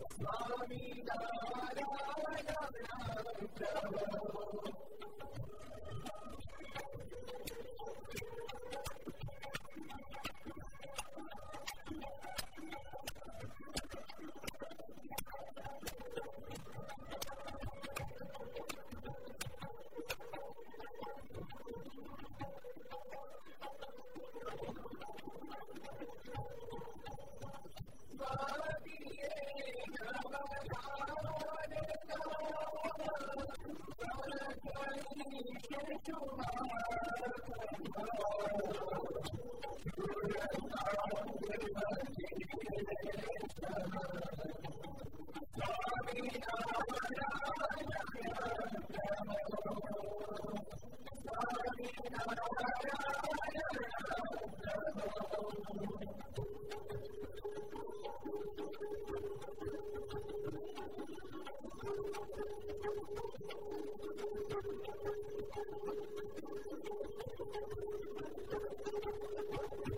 Thank you. Thank you.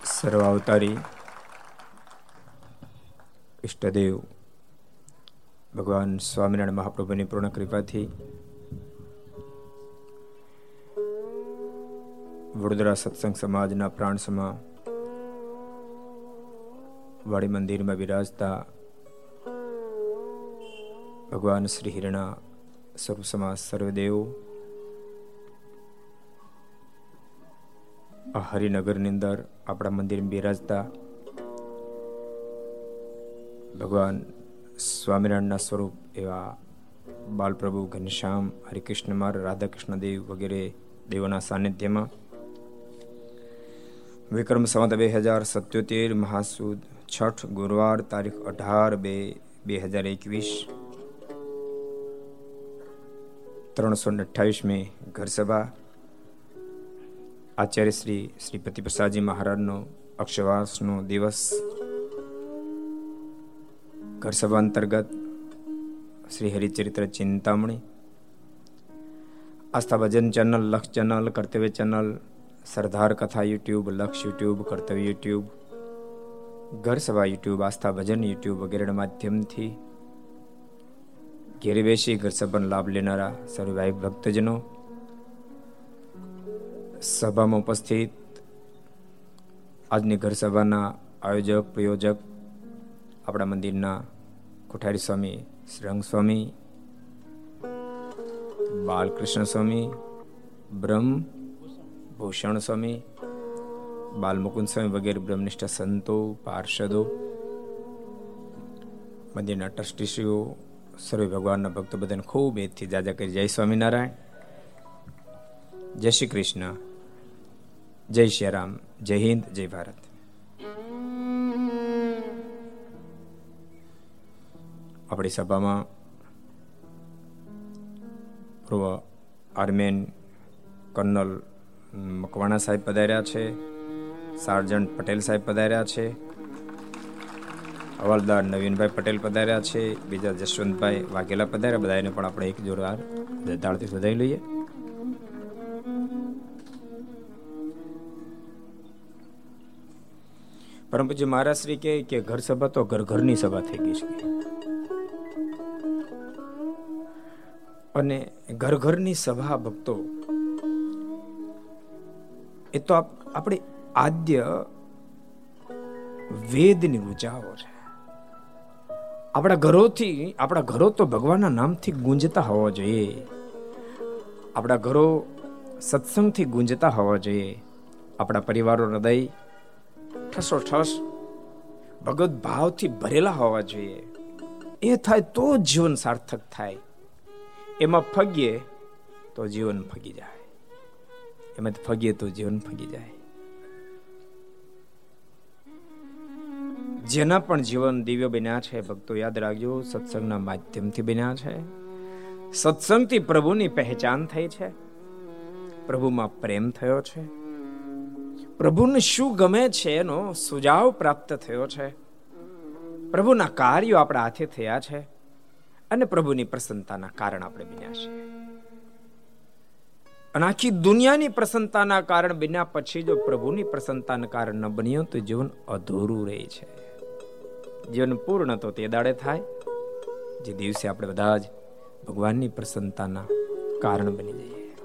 સર્વ અવતારી ભગવાન સ્વામિનારાયણ મહાપ્રભુની પૂર્ણ કૃપાથી વડોદરા સત્સંગ સમાજના પ્રાણ સમા વાડી મંદિરમાં બિરાજતા ભગવાન શ્રી હિરણા સ્વરૂપ સમાજ સર્વદેવ આ હરિનગરની અંદર આપણા મંદિરમાં બિરાજતા ભગવાન સ્વામિનારાયણના સ્વરૂપ એવા બાલપ્રભુ ઘનશ્યામ, હરિકૃષ્ણ માર રાધાકૃષ્ણ દેવ વગેરે દેવોના સાનિધ્યમાં વિક્રમ સંવત બે હજાર સત્યોતેર, મહાસુદ છઠ, ગુરુવાર તારીખ અઢાર બે બે હજાર એકવીસ, ત્રણસો અઠ્ઠાવીસમી ઘર ઘરસભા આચાર્ય શ્રી શ્રીપતિ પ્રસાદજી મહારાજનો અક્ષવાસનો દિવસ. ઘર સભા અંતર્ગત Shri Haricharitra Chintamani Aastha Bhajan channel, Laksh channel, Kartavya channel, Sardar Katha YouTube, Laksh YouTube, કર્તવ્ય યુટ્યુબ ઘર સભા યુટ્યુબ આસ્થા ભજન યુટ્યુબ વગેરેના માધ્યમથી ઘેરી બેસી ઘર સભાનો લાભ લેનારા સર્વ ભક્તજનો, સભામાં ઉપસ્થિત આજની ઘર સભાના આયોજક, પ્રયોજક આપણા મંદિરના કોઠારી સ્વામી શ્રંગ સ્વામી, બાલકૃષ્ણ સ્વામી, બ્રહ્મ ભૂષણ સ્વામી, બાલમુકુંદ સ્વામી વગેરે બ્રહ્મનિષ્ઠ સંતો, પાર્ષદો, મંદિરના ટ્રસ્ટીશ્રીઓ, સર્વે ભગવાનના ભક્તો બધાને ખૂબ એથી જાજા કરી. જય સ્વામિનારાયણ. જય શ્રી કૃષ્ણ. જય શ્રી રામ. જય હિન્દ. જય ભારત. આપણી સભામાં પૂર્વ આર્મેન કર્નલ મકવાણા સાહેબ પધાર્યા છે, સાર્જન્ટ પટેલ સાહેબ પધાર્યા છે, હવાલદાર નવીનભાઈ પટેલ પધાર્યા છે, બીજા જશવંતભાઈ વાઘેલા પધાર્યા બધાને પણ આપણે એક જોરદાર દાળથી વધાવી લઈએ. પરમ પૂજ્ય મહારાજ શ્રી કે ઘર સભા તો ઘર ઘરની સભા થઈ ગઈ છે. અને ઘર ઘરની સભા ભક્તો, એ તો આપણે આદ્ય વેદની ઉજાઓ છે. આપણા ઘરોથી, આપણા ઘરો તો ભગવાનના નામથી ગુંજતા હોવા જોઈએ. આપણા ઘરો સત્સંગથી ગુંજતા હોવા જોઈએ. આપણા પરિવારો હૃદય ઠસો ઠસ ભગવત ભાવથી ભરેલા હોવા જોઈએ. એ થાય તો જીવન સાર્થક થાય. એમાં ફગીએ તો જીવન ફગી જાય. એમાં ફગીએ તો જીવન ફગી જાય. જેના પણ જીવન દિવ્ય બન્યા છે, ભક્તો યાદ રાખજો, સત્સંગના માધ્યમથી બન્યા છે. સત્સંગથી પ્રભુની પહેચાન થઈ છે. પ્રભુમાં પ્રેમ થયો છે. પ્રભુને શું ગમે છે એનો સુજાવ પ્રાપ્ત થયો છે. પ્રભુના કાર્યો આપણા હાથે થયા છે. અને પ્રભુની પ્રસન્નતાના કારણ આપણે બન્યા છીએ. અને આખી દુનિયાની પ્રસન્નતાના કારણ બન્યા પછી જો પ્રભુની પ્રસન્નતાના કારણ ન બન્યો તો જીવન અધૂરું રહે છે. જીવન પૂર્ણ તો તે દાડે થાય. જે દિવસે આપણે બધા જ ભગવાનની પ્રસન્નતાના કારણ બની જઈએ.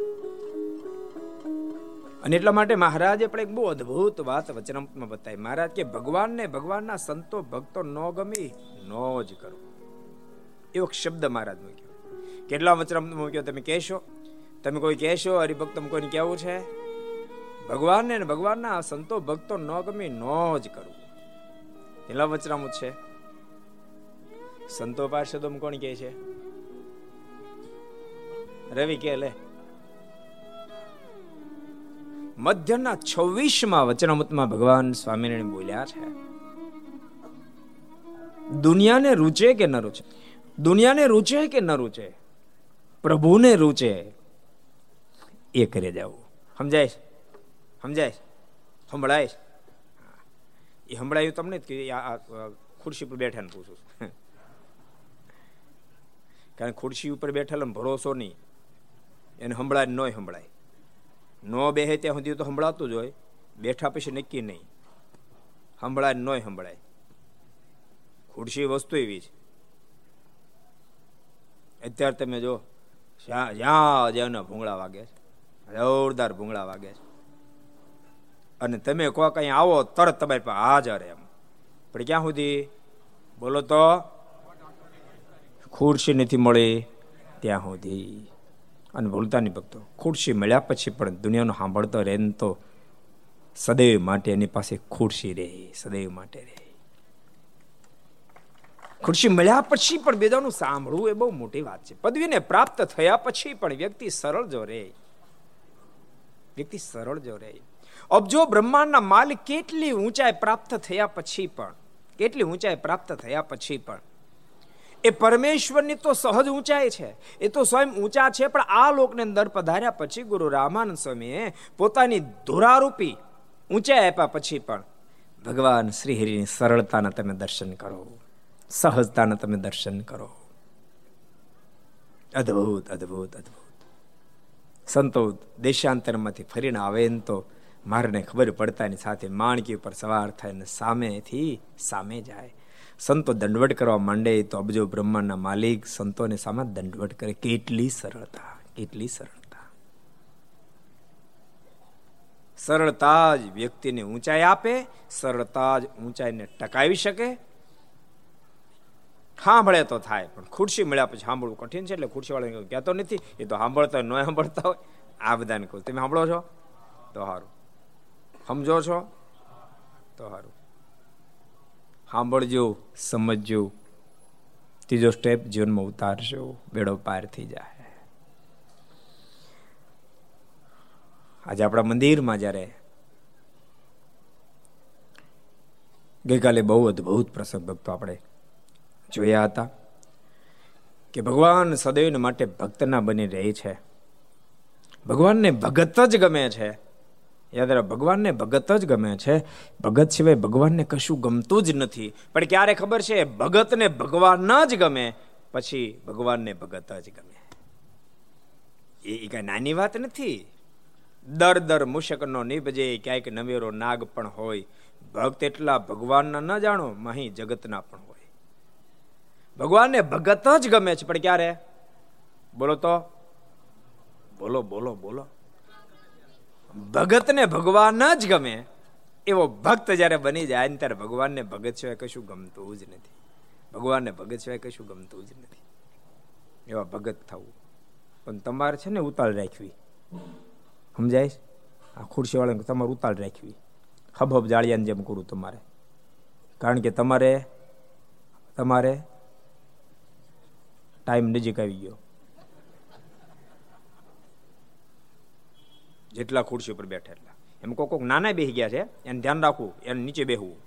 અને એટલા માટે મહારાજે પણ એક બહુ અદ્ભુત વાત વચનામૃતમાં બતાવી. મહારાજ કે ભગવાનને ભગવાનના સંતો ભક્તો ન ગમી, નો જ કરો. એવો શબ્દ મહારાજ મૂક્યો. કેટલા વચરામૃત મૂક્યો તમે કહેશો? તમે કોઈ કહેશો હરિભક્ત કોઈને કેવું છે? ભગવાનને ભગવાનના સંતો ભક્તો ન ગમે, ન જ કરવું. કેટલા વચરામૃત છે? સંતો પાર્ષદો કોણ કહે છે? રવિ કે લે. મધ્યના છવ્વીસમાં વચનામૃતમાં ભગવાન સ્વામિનારાયણ બોલ્યા છે. દુનિયાને રૂચે કે ન રૂચે? દુનિયાને રૂચે કે ન રૂચે? પ્રભુને રૂચે એ કરે જવું સમજાય સમજાય સંભળાય એ સંભળાયું તમને કે ખુરશી પર બેઠા ને પૂછું કારણ ખુરશી ઉપર બેઠેલો ભરોસો નહીં. એને સંભળાય ન સંભળાય. નો બેહે ત્યાં સુધી તો સંભળાતું જ હોય. બેઠા પછી નક્કી નહીં. સંભળાય નોય સંભળાય. ખુરશી વસ્તુ એવી છે. અત્યારે તમે જો જ્યાં ભૂંગળા વાગે છે. જોરદાર ભૂંગળા વાગે છે. અને તમે કહો કઈ આવો, તરત તમારી પાસે હાજર એમ. પણ ક્યાં સુધી? બોલો તો. ખુરશી નથી મળી. ત્યાં સુધી. અને ભૂલતા નહીં ભક્તો, ખુરશી મળ્યા પછી પણ દુનિયાનો સાંભળતો રહે તો સદૈવ માટે એની પાસે ખુરશી રહે, સદૈવ માટે રહે. ખુરશી મળ્યા પછી પણ બીજાનું સાંભળવું એ બહુ મોટી વાત છે. પદવીને પ્રાપ્ત થયા પછી પણ વ્યક્તિ સરળ જો રહે વ્યક્તિ સરળ જો રહે અબજો બ્રહ્માંડના માલિક કેટલી ઊંચાઈ પ્રાપ્ત થયા પછી પણ, કેટલી ઊંચાઈ પ્રાપ્ત થયા પછી પણ, એ પરમેશ્વરની તો સહજ ઊંચાઈ છે. એ તો સ્વયં ઊંચા છે, પણ આ લોકને અંદર પધાર્યા પછી ગુરુ રામાનંદ સ્વામીએ પોતાની ધોરારૂપી ઊંચાઈ આપ્યા પછી પણ ભગવાન શ્રી હરિની સરળતાના તમે દર્શન કરો. સહજતાના તમે દર્શન કરો. અદ્ભુત અદ્ભુત અદ્ભુત. સંતો દેશાંતરમાંથી ફરીને આવે તો મારને ખબર પડતાની સાથે માણકી ઉપર સવાર થઈને સામેથી સામે જાય. સંતો દંડવટ કરવા માંડે તો અબજો બ્રહ્માંડના માલિક સંતોને સામે દંડવટ કરે. કેટલી સરળતા કેટલી સરળતા. સરળતા જ વ્યક્તિને ઊંચાઈ આપે, સરળતા જ ઊંચાઈને ટકાવી શકે સાંભળે તો થાય, પણ ખુરશી મળ્યા પછી સાંભળવું કઠિન છે, એટલે ખુરશી વાળા કહેતો નથી, એ તો સાંભળતા હોય, ન સાંભળતા હોય. આ બધાને કહું, તમે સાંભળો છો? તો સારું સમજો છો? તો સારું સાંભળજો સમજજો. ત્રીજો સ્ટેપ જીવનમાં ઉતારજો બેડો પાર થઈ જાય. આજે આપણા મંદિરમાં જ્યારે ગઈકાલે બહુ અદભુત પ્રસંગ ભક્તો આપણે જોયા હતા કે ભગવાન સદૈવને માટે ભક્તના બની રહે છે. ભગવાનને ભગત જ ગમે છે. યાદ રાખ, ભગવાનને ભગત જ ગમે છે. ભગત સિવાય ભગવાનને કશું ગમતું જ નથી. પણ ક્યારે ખબર છે? ભગતને ભગવાન જ ગમે, પછી ભગવાનને ભગત જ ગમે. એ કઈ નાની વાત નથી. દર દર મુશકનો નિભજે, ક્યાંક નવેરો નાગ પણ હોય. ભક્ત એટલા ભગવાનના ન જાણો, મહી જગતના પણ હોય. ભગવાનને ભગત જ ગમે છે, પણ ક્યારે? બોલો તો. બોલો બોલો બોલો. ભગતને ભગવાન જ ગમે, એવો ભક્ત જ્યારે બની જાય ને ત્યારે ભગવાનને ભગત સિવાય કશું ગમતું જ નથી. ભગવાનને ભગત સિવાય કશું ગમતું જ નથી. એવા ભગત થવું. પણ તમારે છે ને ઉતાળ રાખવી. સમજાય આ ખુરશી વાળાને તમારે ઉતાળ રાખવી. હબ હબ જાળિયાને જેમ કરું તમારે. કારણ કે તમારે તમારે ટાઈમ નજીક આવી ગયો. જેટલા ખુરશી ઉપર બેઠા એટલા. એમ કોક કોક નાના બેસી ગયા છે, એને ધ્યાન રાખવું, એને નીચે બેહવું.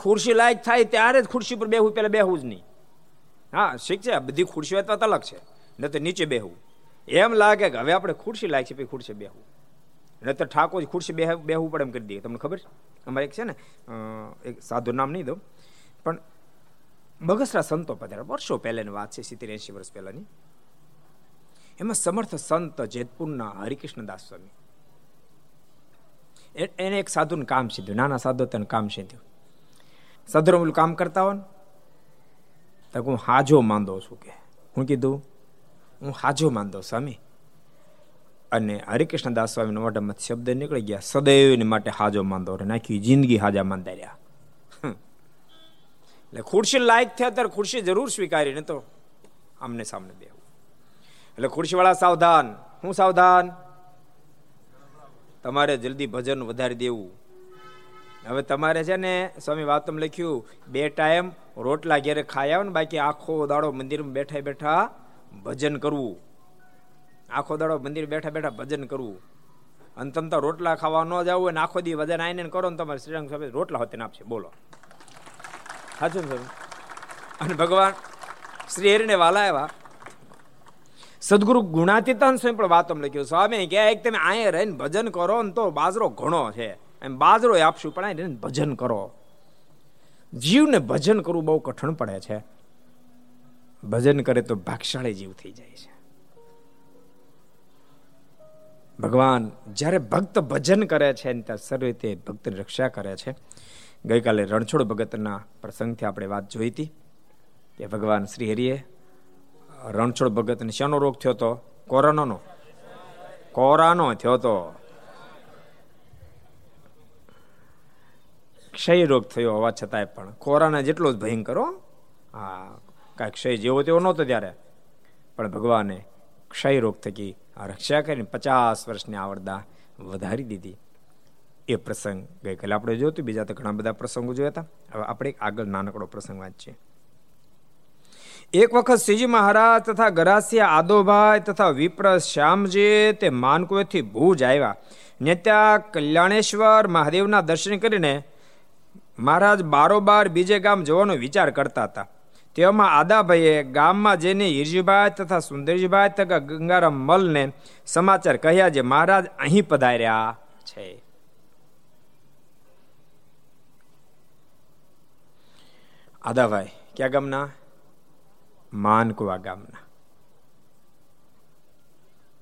ખુરશી લાયક થાય ત્યારે જ ખુરશી પર બેહવું, પેલા બેહવું જ નહીં. હા શીખ છે બધી ખુરશીઓ તો અલગ છે ન તો નીચે બેહવું. એમ લાગે કે હવે આપણે ખુરશી લાયક છે, પછી ખુરશી બેહવું. ન તો ઠાકોર ખુરશી બેહવું પડે એમ કરી દઈએ. તમને ખબર છે? અમારે એક છે ને એક સાધુ નામ નહીં દઉં. પણ બગસરા સંતો પધાર્યા વર્ષો પહેલાની વાત છે સિત્તેર એંશી વર્ષ પહેલાની એમાં સમર્થ સંત જેતપુરના હરિકૃષ્ણદાસ સ્વામી એને એક સાધુનું કામ સીધું નાના સાધુ તેને કામ સીધ્યું સાધુ કામ કરતા હોય તો હું હાજો માંદો છું કે હું કીધું હું હાજો માંદો સ્વામી અને હરિકૃષ્ણદાસ સ્વામી મોઢામાં શબ્દ નીકળી ગયા સદૈવને માટે હાજો માંદો નાખી જિંદગી હાજા માંદા રહ્યા એટલે ખુરશી લાયક થયા ત્યારે ખુરશી જરૂર સ્વીકારી ને તો આમને સામને બેવું એટલે ખુરશીવાળા સાવધાન. હું સાવધાન? તમારે જલ્દી ભજન વધારી દેવું. હવે તમારે છે ને, સ્વામી વાતમ લખ્યું, બે ટાઈમ રોટલા ઘેરે ખાઈ આવે ને, બાકી આખો દાડો મંદિરમાં બેઠા બેઠા ભજન કરવું. આખો દાડો મંદિર બેઠા બેઠા ભજન કરવું. અને તમે તો રોટલા ખાવા ન જવું ને, આખો દી ભજન આવીને કરો ને, તમારે શ્રીરંગ સાહેબ રોટલા હોતે આપશે. બોલો. સાચું ને અને ભગવાન, શ્રી હરિને વાલા આવ્યા. સદગુરુ ગુણાતીતાન સ્વયં પણ વાતો લખ્યું, સ્વામી, કે એક તમે અહીંયા રહીને ભજન કરો ને તો બાજરો ઘણો છે. એમ બાજરો આપશું, પણ અહીં ભજન કરો. જીવને ભજન કરવું બહુ કઠણ પડે છે. ભજન કરે તો ભાગશાળી જીવ થઈ જાય છે. ભગવાન, જ્યારે ભક્ત ભજન કરે છે ત્યાં સર્વ રીતે ભક્તની રક્ષા કરે છે. ગઈકાલે રણછોડ ભગતના પ્રસંગથી આપણે વાત જોઈ હતી કે ભગવાન શ્રી હરિએ રણછોડ ભગતને શાનો રોગ થયો હતો, કોરોનાનો. કોરાનો થયો હતો. ક્ષય રોગ થયો હોવા છતાંય પણ. કોરોના જેટલો જ ભયંકર હા. કાંઈ ક્ષય જેવો તેવો નહોતો ત્યારે. પણ ભગવાને ક્ષય રોગ થકી રક્ષા કરીને પચાસ વર્ષની આવડતા વધારી દીધી. એ પ્રસંગ ગઈકાલે આપણે જોયું બીજા તો ઘણા બધા પ્રસંગો જોયા હતા. હવે આપણે આગળ નાનકડો પ્રસંગ વાંચીએ. એક વખત શ્રીજી મહારાજ તથા ગરાસિયા આદોભાઈ તથા વિપ્ર શ્યામજી તે માનકુએથી ભુજ આવ્યા. ને ત્યાં કલ્યાણેશ્વર મહાદેવના દર્શન કરીને મહારાજ બારોબાર બીજે ગામ જવાનો વિચાર કરતા હતા. તેવામાં આદાભાઈએ ગામમાં જઈને હિરજીભાઈ તથા સુંદરજીભાઈ તથા ગંગારામ મલને સમાચાર કહ્યા જે મહારાજ અહીં પધાર્યા છે. આદાભાઈ ક્યાં ગામના માનકુવા ગામના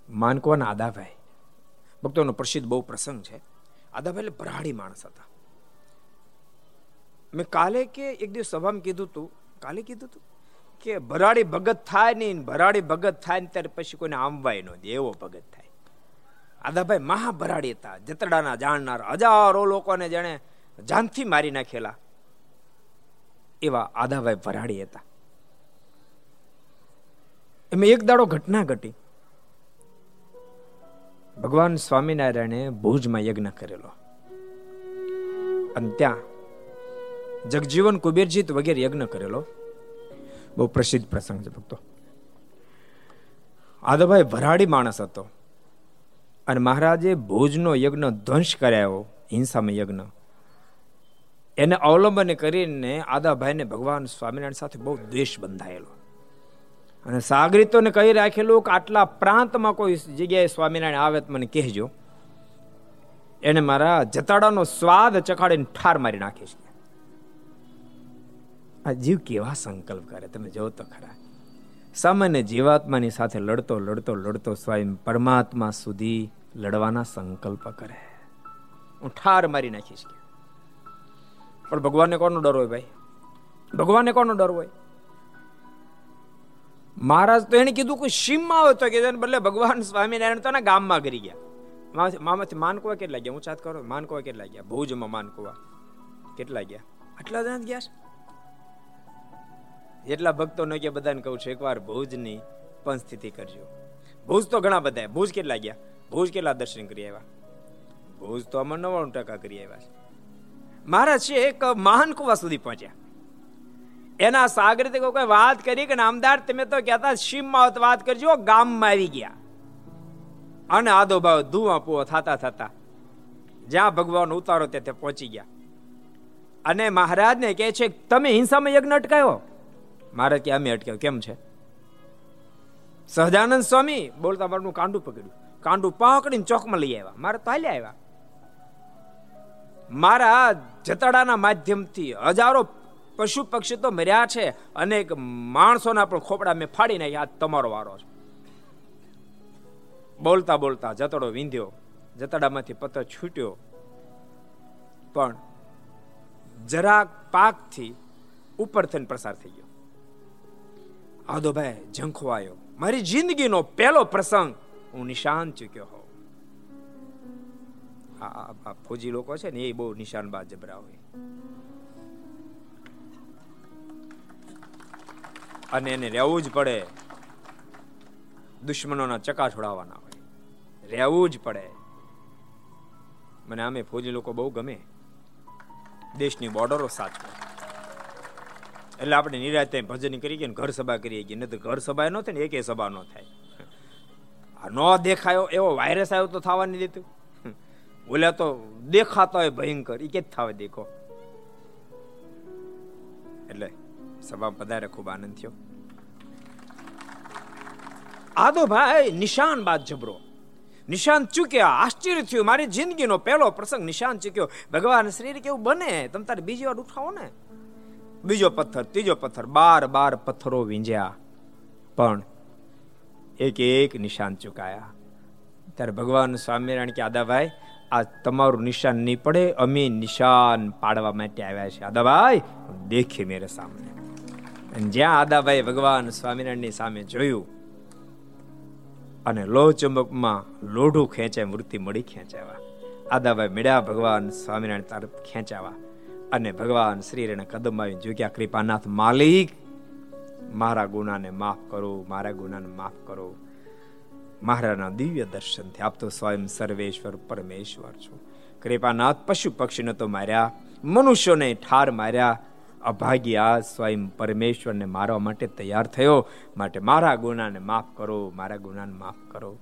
માનકુવાના આદાભાઈ ભક્તોનો પ્રસિદ્ધ બહુ પ્રસંગ છે આદાભાઈ એટલે ભરાડી માણસ હતા મેં કાલે કે એક દિવસ સભામાં કીધું તું કાલે કીધું તું કે ભરાડી ભગત થાય નહીં ભરાડી ભગત થાય ને ત્યારે પછી કોઈને આમવાય ન દે એવો ભગત થાય આદાભાઈ મહાભરાડી હતા જતડાના જાણનાર હજારો લોકોને જેણે જાનથી મારી નાખેલા એવા આદાભાઈ ભરાડી હતા. એમાં એક દાડો ઘટના ઘટી. ભગવાન સ્વામિનારાયણે ભુજમાં યજ્ઞ કરેલો. અને ત્યાં જગજીવન કુબેરજીત વગેરે યજ્ઞ કરેલો. બહુ પ્રસિદ્ધ પ્રસંગ છે ભક્તો. આદાભાઈ ભરાડી માણસ હતો. અને મહારાજે ભુજનો યજ્ઞ ધ્વંસ કરાયો હિંસામાં યજ્ઞ. એને અવલંબન કરીને આદાભાઈને ભગવાન સ્વામિનારાયણ સાથે બહુ દ્વેષ બંધાયેલો. અને સાગરીતોને કહી રાખેલું કે આટલા પ્રાંતમાં કોઈ જગ્યાએ સ્વામિનારાયણ આવે તો મને કહેજો. એને મારા જતાડાનો સ્વાદ ચખાડીને ઠાર મારી નાખીશ આ જીવ કેવા સંકલ્પ કરે તમે જો તો ખરા. સામાન્ય જીવાત્માની સાથે લડતો લડતો લડતો સ્વયં પરમાત્મા સુધી લડવાના સંકલ્પ કરે. હું ઠાર મારી નાખીશ પણ ભગવાનને કોનો ડર હોય ભાઈ? ભગવાનને કોનો ડર હોય? મહારાજ તો એને કીધું કોઈ સીમમાં આવે તો કે બદલે ભગવાન સ્વામિનારાયણ તો ને ગામમાં કરી ગયા. મામાથી માનકુવા કેટલા ગયા? હું ચાત કરો? માનકુવા કેટલા ગયા? ભુજમાં માનકુવા. કેટલા ગયા? આટલા જણા ગયા જેટલા ભક્તો ન ગયા, બધાને કહું છું, એકવાર ભુજની પણ સ્થિતિ કરજો. ભુજ તો ઘણા બધા ભુજ કેટલા ગયા? ભુજ કેટલા દર્શન કરી આવ્યા? ભુજ તો આમાં નવાણું ટકા કરી આવ્યા છે. મહારાજ છે એક મહાન કુવા સુધી પહોંચ્યા. એના સાગર કોઈ વાત કરી કે નામદાર, તમે તો કહેતા સીમમાં વાત કરજો ગામમાં આવી ગયા. અને આદો ભાવ ધુઆ પુઓ થતા થતા જ્યાં ભગવાન ઉતારો તે પહોંચી ગયા. અને મહારાજને કહે છે, તમે હિંસામાં યજ્ઞ અટકાયો? મારે કે, અમે અટક્યો. કેમ છે? સહજાનંદ સ્વામી બોલતા, મારું કાંડું પકડ્યું. કાંડું પકડીને ચોકમાં લઈ આવ્યા. મારે તો હાલ્યા આવ્યા. મારા જતાડાના માધ્યમથી હજારો પશુ પક્ષી તો મર્યા છે. અનેક માણસોના પણ ખોપડા મેં ફાડી નાખ્યા તમારો વારો છે. બોલતા બોલતા જતડો વિંધ્યો. જતડામાંથી પતર છૂટ્યો. પણ જરાક પાકથી ઉપર થઈને પ્રસાર થઈ ગયો. આદોભાઈ ઝંખવાયો મારી જિંદગીનો પહેલો પ્રસંગ હું નિશાન ચૂક્યો હોઉં આ ફોજી લોકો છે ને એ બહુ નિશાન બાદ જબરા હોય. અને એને રહેવું જ પડે. દુશ્મનોના ચકા છોડાવવાના હોય. રહેવું જ પડે. મને આમે ફોજી લોકો બહુ ગમે. દેશની બોર્ડરો સાચવે. એટલે આપણે નિરાતે ભજન કરી ગયા ઘર સભા કરીએ ગયા નહીં તો ઘર સભા ન થાય ને એકે સભા ન થાય. આ ન દેખાયો એવો વાયરસ આવ્યો તો થવા નહીં દેતું ઓલા તો દેખાતો હોય ભયંકર એ કે થાવે દેખો? એટલે સભા પધારે ખૂબ આનંદ થયો. આદો ભાઈ, નિશાન બાદ જબરો. નિશાન ચૂક્યા, આશ્ચર્ય થયું, મારી જિંદગીનો પહેલો પ્રસંગ નિશાન ચૂક્યો. ભગવાન શરીર કેવું બને? તમે તારે બીજી વાર ઉઠાવો ને. બીજો પથ્થર, ત્રીજો પથ્થર, બાર બાર પથ્થરો વીંજ્યા. પણ એક એક નિશાન ચૂકાયા. ત્યારે ભગવાન સ્વામિનારાયણ કે આદાભાઈ આ તમારું નિશાન નહીં પડે, અમે નિશાન પાડવા માટે આવ્યા છે આદાભાઈ દેખી મેરે સામે જ્યાં આદાભાઈ ભગવાન સ્વામિનારાયણની સામે જોયું, અને લોહ ચુંબકમાં લોઢું ખેંચાય મૂર્તિ મળી ખેંચાવા. આદાભાઈ મેળ્યા, ભગવાન સ્વામિનારાયણ તરફ ખેંચાવા. અને ભગવાન શ્રીને કદમ આવી જોગ્યા, કૃપાનાથ માલિક, મારા ગુનાને માફ કરો, મારા ગુનાને માફ કરો. મહારાજના દિવ્ય દર્શનથી આપ તો સ્વયં સર્વેશ્વર, પરમેશ્વર છો. કૃપાનાથ પશુ પક્ષીને તો માર્યા, મનુષ્યોને ઠાર માર્યા. અભાગ્યા સ્વયં પરમેશ્વરને મારવા માટે તૈયાર થયો. માટે મારા ગુનાને માફ કરો, મારા ગુનાને માફ કરો.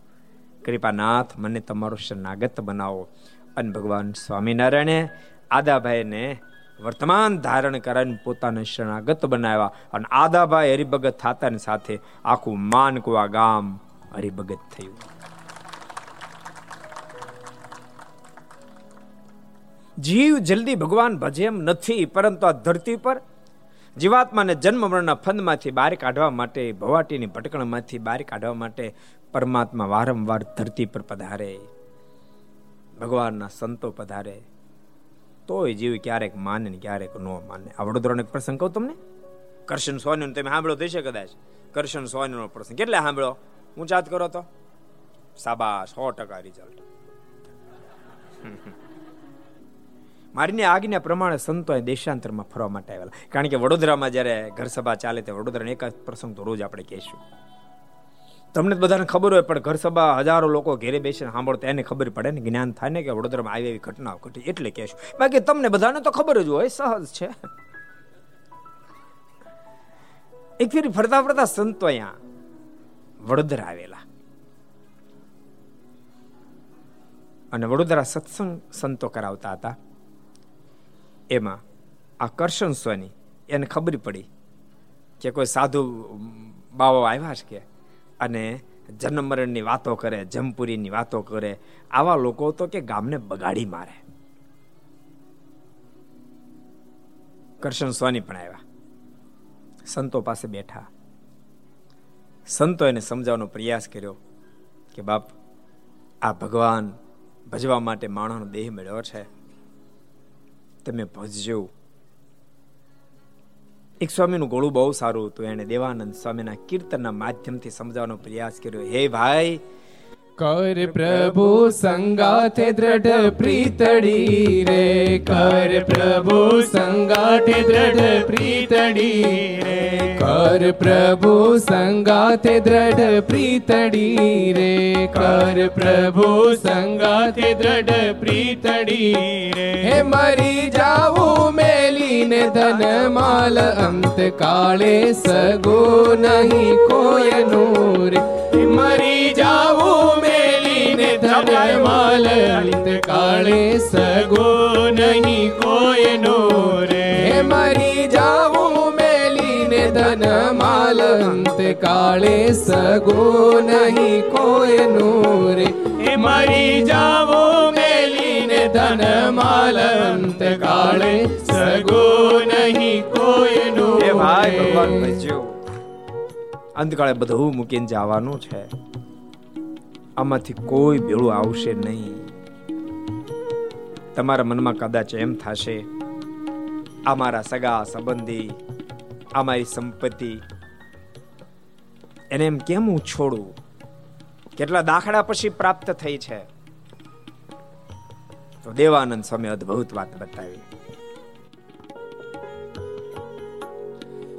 કૃપાનાથ, મને તમારો શરણાગત બનાવો. અને ભગવાન સ્વામિનારાયણે આદાભાઈને વર્તમાન ધારણ કરીને પોતાને શરણાગત બનાવ્યા. અને આદાભાઈ હરિભગત થતાની સાથે આખું માનકુવા ગામ હરિભગત થયું. જીવ જલ્દી ભગવાન ભજે એમ નથી, પરંતુ આ ધરતી પર જીવાત્માને જન્મ મરણના ફંદમાંથી બહાર કાઢવા માટે, ભવાટીની ભટકણમાંથી બહાર કાઢવા માટે પરમાત્મા વારંવાર ધરતી પર પધારે, ભગવાનના સંતો પધારે. તોય જીવ ક્યારેક માને ને ક્યારેક ન માને. આ વડોદરાનો એક પ્રસંગ કહું તમને? કરશન સોની તમે સાંભળ્યો થઈ છે કદાચ. કરશન સોની નો પ્રસંગ. કેટલા સાંભળ્યો ઊંચાત કરો તો? સાબા સો ટકા રિઝલ્ટ મારીની આજ્ઞા પ્રમાણે સંતો દેશાંતરમાં ફરવા માટે આવેલા. કારણ કે વડોદરામાં જ્યારે ઘર સભા ચાલે તે વડોદરા જ પ્રસંગ તો રોજ આપણે કહેશું. તમને બધાને ખબર હોય, પણ ઘર સભા હજારો લોકો ઘેરે બેસીને સાંભળતા એને ખબર પડે ને જ્ઞાન થાય ને કે વડોદરામાં આવી એવી ઘટનાઓ ઘટી. એટલે કહેશું. બાકી તમને બધાને તો ખબર જ હોય, સહજ છે. એક ફેરી ફરતા ફરતા સંતો અહીંયા વડોદરા આવેલા. અને વડોદરા સત્સંગ સંતો કરાવતા હતા. એમાં આ કરશન સ્વાની એને ખબર પડી કે કોઈ સાધુ બાવો આવ્યા છે કે? અને જન્મ મરણની વાતો કરે, જમપુરીની વાતો કરે, આવા લોકો તો કે ગામને બગાડી મારે. કરશન સ્વાની પણ આવ્યા. સંતો પાસે બેઠા. સંતો એને સમજાવવાનો પ્રયાસ કર્યો કે, બાપ, આ ભગવાન ભજવા માટે માણસનો દેહ મળ્યો છે. તમે ભજજો. એક સ્વામીનું ગોળું બહુ સારું હતું. એને દેવાનંદ સ્વામીના કીર્તનના માધ્યમથી સમજાવવાનો પ્રયાસ કર્યો. હે ભાઈ કર પ્રભુ સંગાથે દ્રઢ પ્રીતડી રે કર પ્રભુ સંગાથે દ્રઢ પ્રીતડી રે કર પ્રભુ સંગાથે દ્રઢ પ્રીતડી રે કર પ્રભુ સંગાથે દ્રઢ પ્રીતડી રે હે મરી જાવું મેલીને ધન માલ અંત કાળે સગો નહીં કોયનું રે મરી જાવું માલ અંત કાળે સગો નહીં કોયનો રે મરી જાવું મેલીને ધન માલ અંત કાળે સગો નહીં કોયનો રે હે મરી જાવું મેલીને ધન માલ અંત કાળે સગો નહીં કોયનો એ ભાઈ ભગવાન ભજ્યો અંતકાળે બધું મૂકીને જવાનું છે. આમાંથી કોઈ ભેળું આવશે નહીં. તમારા મનમાં કદાચ એમ થશે, આ સગા સંબંધી, આ સંપત્તિ, એને એમ કેમ હું છોડું? કેટલા દાખલા પછી પ્રાપ્ત થઈ છે? તો દેવાનંદ સ્વામી અદ્ભુત વાત બતાવી.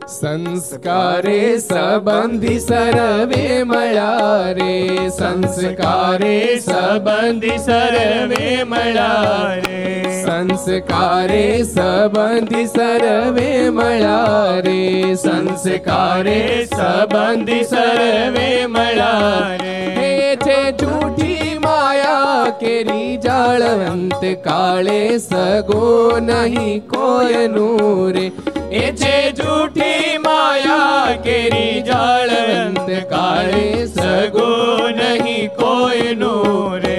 સંસ્કારે સંબંધી સરવે મળ્યા રે સંસ્કારે સંબંધી સરવે મળ્યા રે સંસ્કારે સંબંધી સરવે મળ્યા રે સંસ્કારે સંબંધી સરવે મળ્યા રે છે જૂઠી માયા કેરી જાળવંત કાળે સગો નહીં કોયનું રે એ છે જૂઠી માયા કેરી જાળવંત કાળે સગો નહીં કોયનું રે.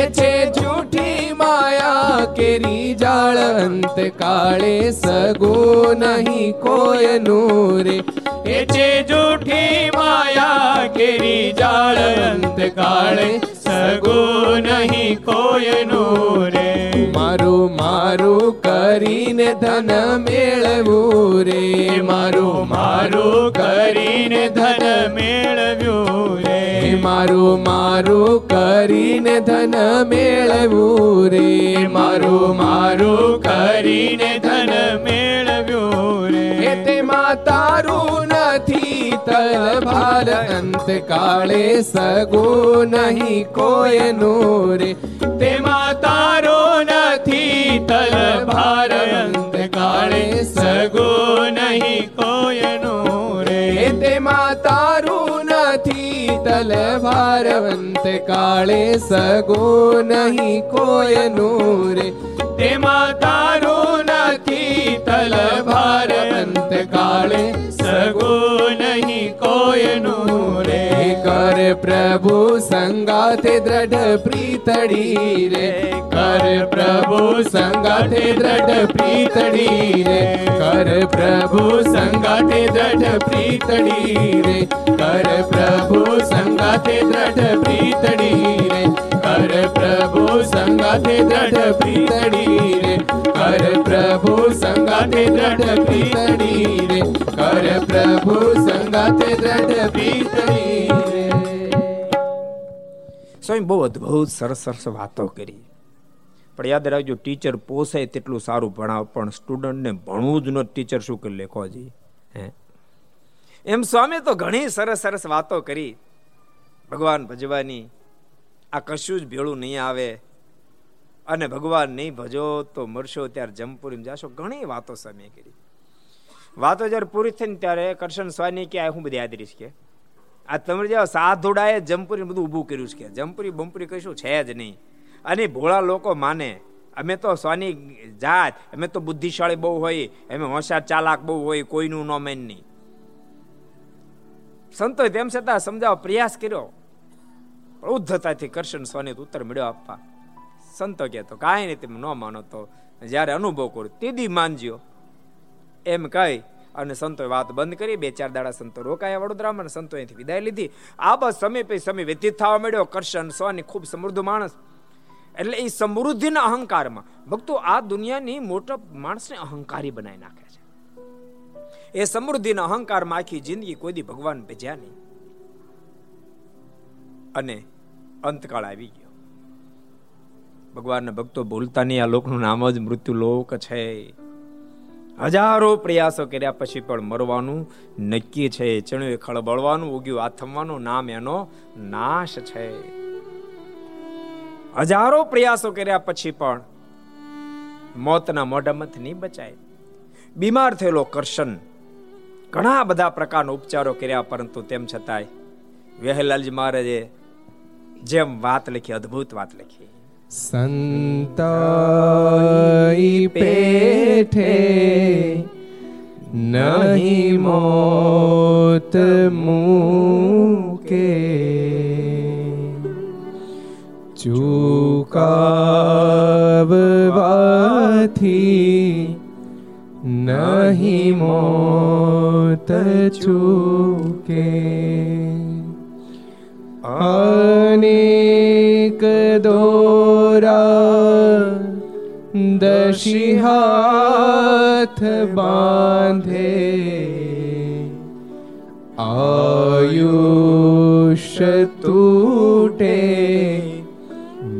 એ છે જૂઠી માયા કેરી જાળવંત કાળે સગો નહીં કોયનું રે. એ છે જૂઠી માયા કેરી જાળવંત કાળે સગો નહીં કોયનું રે. મારું મારું કરીને ધન મેળવું રે. મારું મારું કરીને ધન મેળવ્યું રે. મારું મારું કરીને ધન મેળવું રે. મારું મારું કરીને ધન તલભાર અંત કાળે સગો નહીં કોયનું રે તેમાં તારો નથી તલભાર અંત કાળે સગો નહીં કોયનું રે તેમાં તારું નથી તલભારવંત કાળે સગો નહીં કોયનું રે તેમાં તારું નથી તલભારવંત કાળે સગો નહીં કોયનું રે કર પ્રભુ સંગાથે દ્રઢ પ્રીતડી રે કર પ્રભુ સંગાથે દ્રઢ પ્રીતડી રે કર પ્રભુ સંગાથે દ્રઢ પ્રીતડી રે કર પ્રભુ સંગાથે દ્રઢ પ્રીતડી સંગાથે દ્રઢ પ્રીતડી રે કર પ્રભુ સંગાથે દ્રઢ પ્રીતડી રે કર પ્રભુ સંગાથે દ્રઢ પ્રીતડી સ્વામી, બહુ અદ્ભુત સરસ સરસ વાતો કરી. પણ યાદ રાખજો ટીચર પોસાય તેટલું સારું ભણાવ, પણ સ્ટુડન્ટને ભણવું જ ન ટીચર શું કરી લેખોજી હે? એમ સ્વામી તો ઘણી સરસ સરસ વાતો કરી. ભગવાન ભજવાની, આ કશું જ ભેળું નહીં આવે. અને ભગવાન નહીં, ભજો તો મરશો, ત્યારે જમપુરી જાશો. ઘણી વાતો સમય કરી. વાતો જ્યારે પૂરી થઈને ત્યારે કરશન સ્વામી કે હું બધી યાદ રહીશ કે. આ તમે જેવા સાધુડાએ જમપુરી બધું ઊભું કર્યું છે કે. જમપુરી બમપુરી કશું છે જ નહીં. અને ભોળા લોકો માને, અમે તો સ્વાની જાત, અમે તો બુદ્ધિશાળી બહુ હોય, અમે હોશિયાર ચાલાક બહુ હોય, કોઈનું નો મેન નહીં. સંતો તેમ છતાં સમજાવવા પ્રયાસ કર્યો. ઉદ્ધતાથી કરશન સ્વાની ઉત્તર મળ્યો આપવા. સંતો કે તો કાંઈ નહીં તમે ન માનો તો. જ્યારે અનુભવ કરું, તેદી માનજો એમ કહી અને સંતોએ વાત બંધ કરી, બે ચાર દાડા સંતો રોકાયા, વડોદરામાં અને સંતો અહીંથી વિદાય લીધી. આ બસ સમય પછી સમય વ્યતીત થવા મળ્યો કરશન સોની ખૂબ સમૃદ્ધ માણસ. એટલે એ સમૃદ્ધિના અહંકારમાં. ભક્તો, આ દુનિયાની મોટો માણસને અહંકારી બનાવી નાખે છે. એ સમૃદ્ધિના અહંકારમાં આખી જિંદગી કોઈદી ભગવાન ભેજ્યા નહીં. અને અંતકાળ આવી ગયો. ભગવાનના ભક્તો ભૂલતા નહીં. આ લોકનું નામ જ મૃત્યુ લોક છે. હજારો પ્રયાસો કર્યા પછી પણ મરવાનું નક્કી છે. ચણ્યું ખળબળવાનું ઉગ્યું આથમવાનું નામ એનો નાશ છે. હજારો પ્રયાસો કર્યા પછી પણ મોતના મોઢામાંથી નહીં બચાય. બીમાર થયેલો કરશન. ઘણા બધા પ્રકારના ઉપચારો કર્યા, પરંતુ તેમ છતાંય વેહલાલજી મહારાજે જેમ વાત લખી, અદ્ભુત વાત લખી. સંતાઈ પેઠે નહીં મોત મૂકે. ચૂકાવવાથી નહીં મોત ચૂકે અનેક દશી હાથ બાંધે આયુષ તૂટે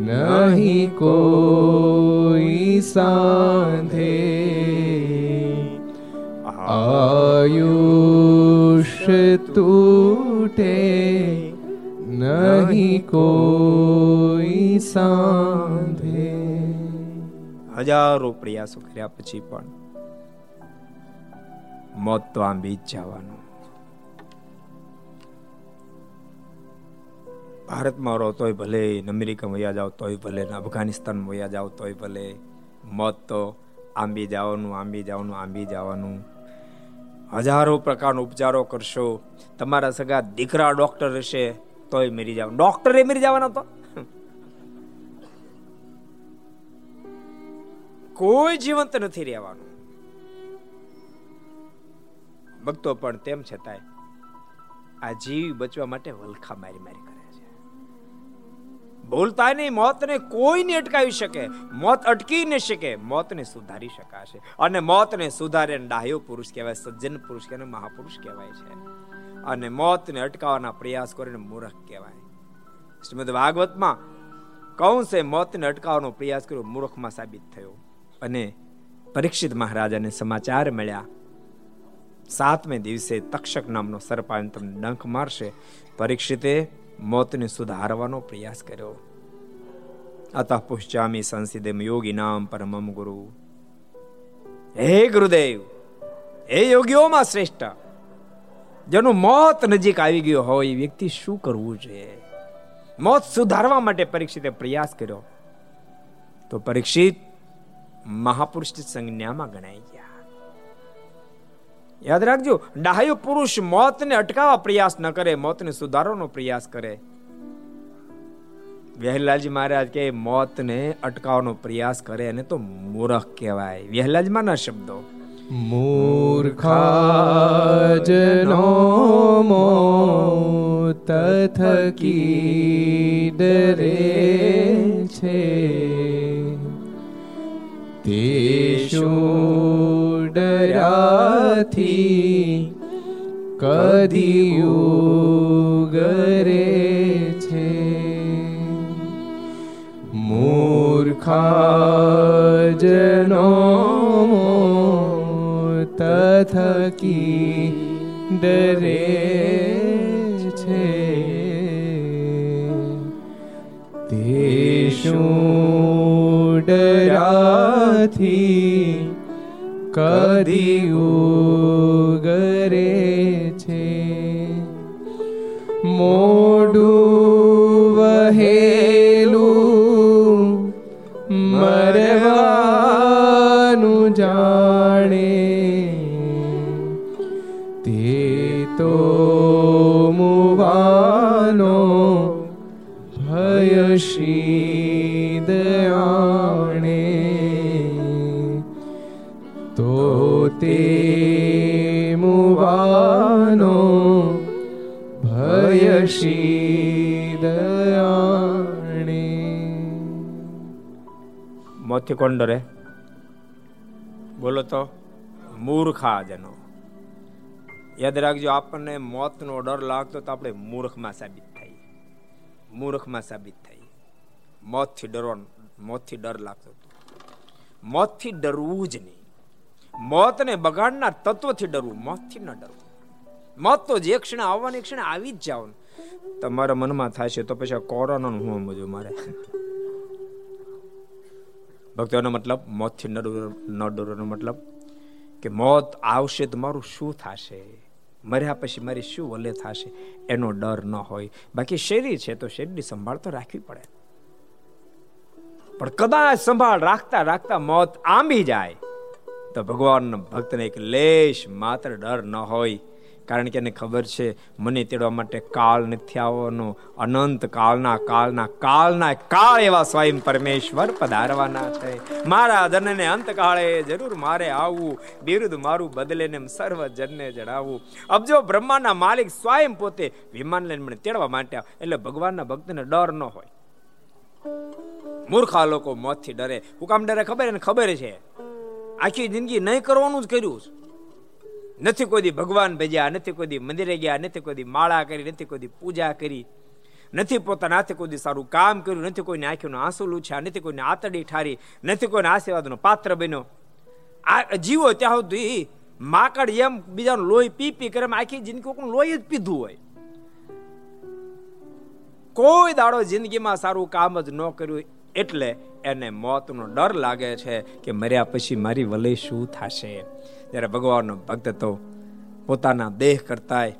નહીં કોઈ સાંધે આયુ તૂટે નહીં કોઈ સાંધે હજારો પ્રયાસો કર્યા પછી પણ મોત તો આંબી જ જવાનું. ભારતમાં રહો તોય ભલે, અમેરિકામાં વયા જાઓ તોય ભલે અફઘાનિસ્તાન વયા જાઓ તોય ભલે, મોત તો આંબી જવાનું આંબી જવાનું આંબી જવાનું. હજારો પ્રકારના ઉપચારો કરશો. તમારા સગા દીકરા ડોક્ટર હશે તોય મરી જાવ ડોક્ટરે મરી જવાના તો? કોઈ જીવંત નથી રહેવાનું. ભક્તો પણ તેમ છતાંય આ જીવ બચવા માટે વલખા મારી મારી કરે છે. બોલતા નહીં, મોતને કોઈને અટકાવી શકે. મોત અટકી ન શકે, મોતને સુધારી શકાશે. અને મોતને સુધારે ડાહ્યો પુરુષ કહેવાય, સજ્જન પુરુષ કહેવાય મહાપુરુષ કહેવાય છે. અને મોતને અટકાવવાના પ્રયાસ કરીને મૂર્ખ કહેવાય. શ્રીમદ ભાગવતમાં કૌંસે મોતને અટકાવવાનો પ્રયાસ કર્યો, મૂર્ખમાં સાબિત થયો. અને પરીક્ષિત મહારાજાને સમાચાર મળ્યા. સાતમે દિવસે તક્ષક નામનો સર્પાયન તમને ડંખ મારશે. પરીક્ષિતે મોતને સુધારવાનો પ્રયાસ કર્યો. અતઃ પુષ્ચામી સંસિદે યોગી નામ પરમમ ગુરુ. હે ગુરુદેવ, હે યોગીઓમાં શ્રેષ્ઠ. જેનું મોત નજીક આવી ગયું હોય એ વ્યક્તિ શું કરવું જોઈએ મોત સુધારવા માટે પરીક્ષિતે પ્રયાસ કર્યો. તો પરીક્ષિત મહાપુરુષ સંજ્ઞામાં ગણાઈ ગયા. યાદ રાખજો, ડાહ્યો પુરુષ મોતને અટકાવવા પ્રયાસ ન કરે, મોતને સુધારવાનો પ્રયાસ કરે. વેહલાલજી મહારાજ કે મોતને અટકાવવાનો પ્રયાસ કરે અને તો મૂર્ખ કહેવાય. વેહલાજમાં માના શબ્દો. મૂર્ખાજનો મોત થકી ડરે છે. તે શું ડરાથી કદી ઉગરે છે મૂર્ખાજનો તથકી ડરે છે તે શું ડરાથી કદી ઉગરે છે. મોડું મોથી કોણ ડરે બોલો તો મૂર્ખા જનો યાદ રાખજો આપણને મોતનો ડર લાગતો તો આપણે મૂર્ખમાં સાબિત થઈ મૂર્ખમાં સાબિત થઈ મોતથી ડરવાનો મોતથી ડર લાગતો હતો મોતથી ડરવું જ નહીં. મોતને બગાડનાર તત્વથી ડરવું, મોતથી ન ડરવું. મોત તો જે ક્ષણે આવવાની ક્ષણે આવી જ જાવ તમારા મનમાં થશે તો પછી કોરોનાનું હું સમજવું મારે? ભક્તોનો મતલબ, મોતથી ન ડરવાનો મતલબ કે મોત આવશે તો મારું શું થશે? મર્યા પછી મારી શું વલે થશે? એનો ડર ન હોય. બાકી શરીર છે તો શરીરની સંભાળ તો રાખવી પડે. પણ કદાચ સંભાળ રાખતા રાખતા મોત આંબી જાય. તો ભગવાન ભક્તને એક લેશ માત્ર ડર ન હોય. કારણ કે એને ખબર છે, મને તેડવા માટે કાળ નથી આવવાનો. અનંત કાળના કાળના કાળના, કાળ એવા સ્વયં પરમેશ્વર પધારવાના છે. મારા અંત કાળે જરૂર મારે આવવું. બિરુદ મારું બદલે ને સર્વ જનને જણાવવું અબજો બ્રહ્માના માલિક સ્વયં પોતે વિમાન લઈને મને તેડવા માટે એટલે ભગવાનના ભક્તને ડર ન હોય. મૂર્ખા લોકો મોતથી ડરે. હું કામ ડરે ખબર એને ખબર છે? આખી જિંદગી નહીં કરવાનું જ કર્યું નથી કોઈ ભગવાન ભજ્યા, નથી કોઈ મંદિરે ગયા, નથી કોઈ માળા કરી, નથી કોઈ પૂજા કરી. નથી પોતાના હાથે કોઈ સારું કામ કર્યું, નથી કોઈને આંખીનો આંસુ લૂછ્યા, નથી કોઈને આતડી ઠારી, નથી કોઈને આશીર્વાદનો પાત્ર બન્યો. આ જીવો ત્યાં સુધી માકડ એમ બીજાનું લોહી પી પી કરે આખી જિંદગી કોઈ લોહી જ પીધું હોય. કોઈ દાડો જિંદગીમાં સારું કામ જ ન કર્યું એટલે એને મોતનો ડર લાગે છે કે મર્યા પછી મારી વલે શું થશે? જ્યારે ભગવાનનો ભક્ત તો પોતાના દેહ કરતાય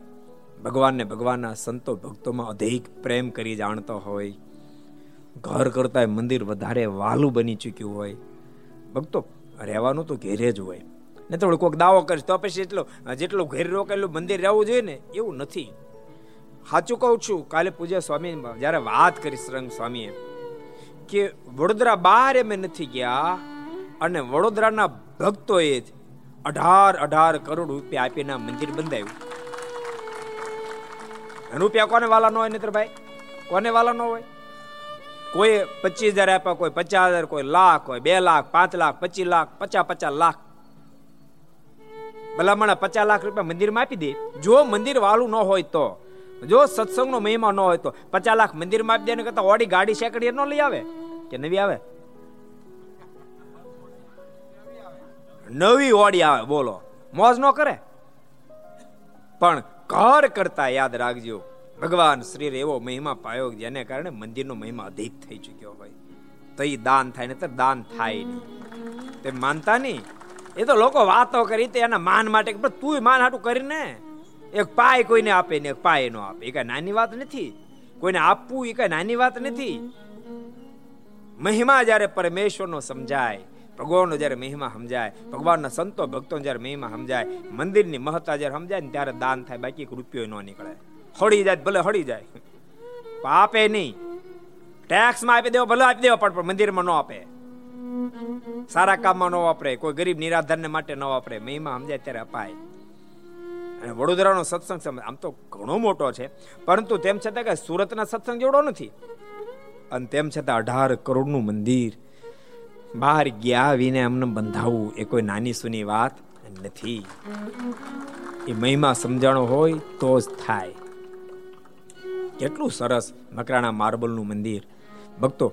ભગવાનને ભગવાનના સંતો ભક્તોમાં અધિક પ્રેમ કરી જાણતો હોય. ઘર કરતાંય મંદિર વધારે વાલું બની ચૂક્યું હોય. ભક્તો રહેવાનું તો ઘેરે જ હોય. ને તો કોઈક દાવો કરીશ, તો પછી એટલો, જેટલું ઘેર રોકેલું મંદિર રહેવું જોઈએ ને, એવું નથી. સાચું કહું છું, કાલે પૂજ્ય સ્વામી, જ્યારે વાત કરી શ્રંગ સ્વામીએ કે વડોદરા બહાર અમે નથી ગયા અને વડોદરાના ભક્તોએ જ અઢાર અઢાર કરોડ રૂપિયા આપીને મંદિર બંધાયું રૂપિયા કોને વાલા ન હોય નેત્રભાઈ કોને વાલા ન હોય? કોઈ પચીસ હજાર આપ્યા, કોઈ પચાસ હજાર, કોઈ લાખ, કોઈ બે લાખ, પાંચ લાખ, પચીસ લાખ, પચાસ પચાસ લાખ. ભલામણા પચાસ લાખ રૂપિયા મંદિરમાં આપી દે. જો મંદિર વાળું ન હોય તો. જો સત્સંગનો મહિમા ન હોય તો પચાસ લાખ મંદિરમાં આપી દે કરતા ઓડી ગાડી સેકડીએ ન લઈ આવે? કે નવી આવે? નવી ઓડી આવે, બોલો. મોજ ન કરે? પણ ઘર કરતા યાદ રાખજો, ભગવાન શ્રી એવો મહિમા પાયો જેને કારણે મંદિરનો મહિમા અધિક થઈ ચુક્યો હોય. તો એ દાન થાય ને તો દાન થાય નહીં. તે માનતા નહીં? એ તો લોકો વાતો કરી તે એના માન માટે તું માન હાટું કરીને એક પાય કોઈને આપે ને એક પાય નો આપે. એ કઈ નાની વાત નથી. કોઈને આપવું એ કઈ નાની વાત નથી. મહિમા જ્યારે પરમેશ્વરનો સમજાય, ભગવાનનો જ્યારે મહિમા સમજાય, ભગવાનના સંતો ભક્તો જ્યારે મહિમા સમજાય, મંદિરની મહત્તા જ્યારે સમજાય ને ત્યારે દાન થાય, બાકી એક રૂપિયો ન નીકળે. હળી જાય ભલે હળી જાય. આપે નહીં. ટેક્સમાં આપી દેવો, ભલે આપી દેવો પણ મંદિરમાં ન આપે. સારા કામમાં ન વાપરે. કોઈ ગરીબ નિરાધારને માટે ન વાપરે. મહિમા સમજાય ત્યારે અપાય. અને વડોદરાનો સત્સંગ આમ તો ઘણો મોટો છે, પરંતુ તેમ છતાં કે સુરતના સત્સંગ જેવડો નથી. અને તેમ છતાં અઢાર કરોડનું મંદિર, બહાર ગયા વિને એમને બંધાવવું એ કોઈ નાની સુની વાત નથી. એ મહિમા સમજાણો હોય તો જ થાય. કેટલું સરસ મકરાણા માર્બલનું મંદિર. ભક્તો,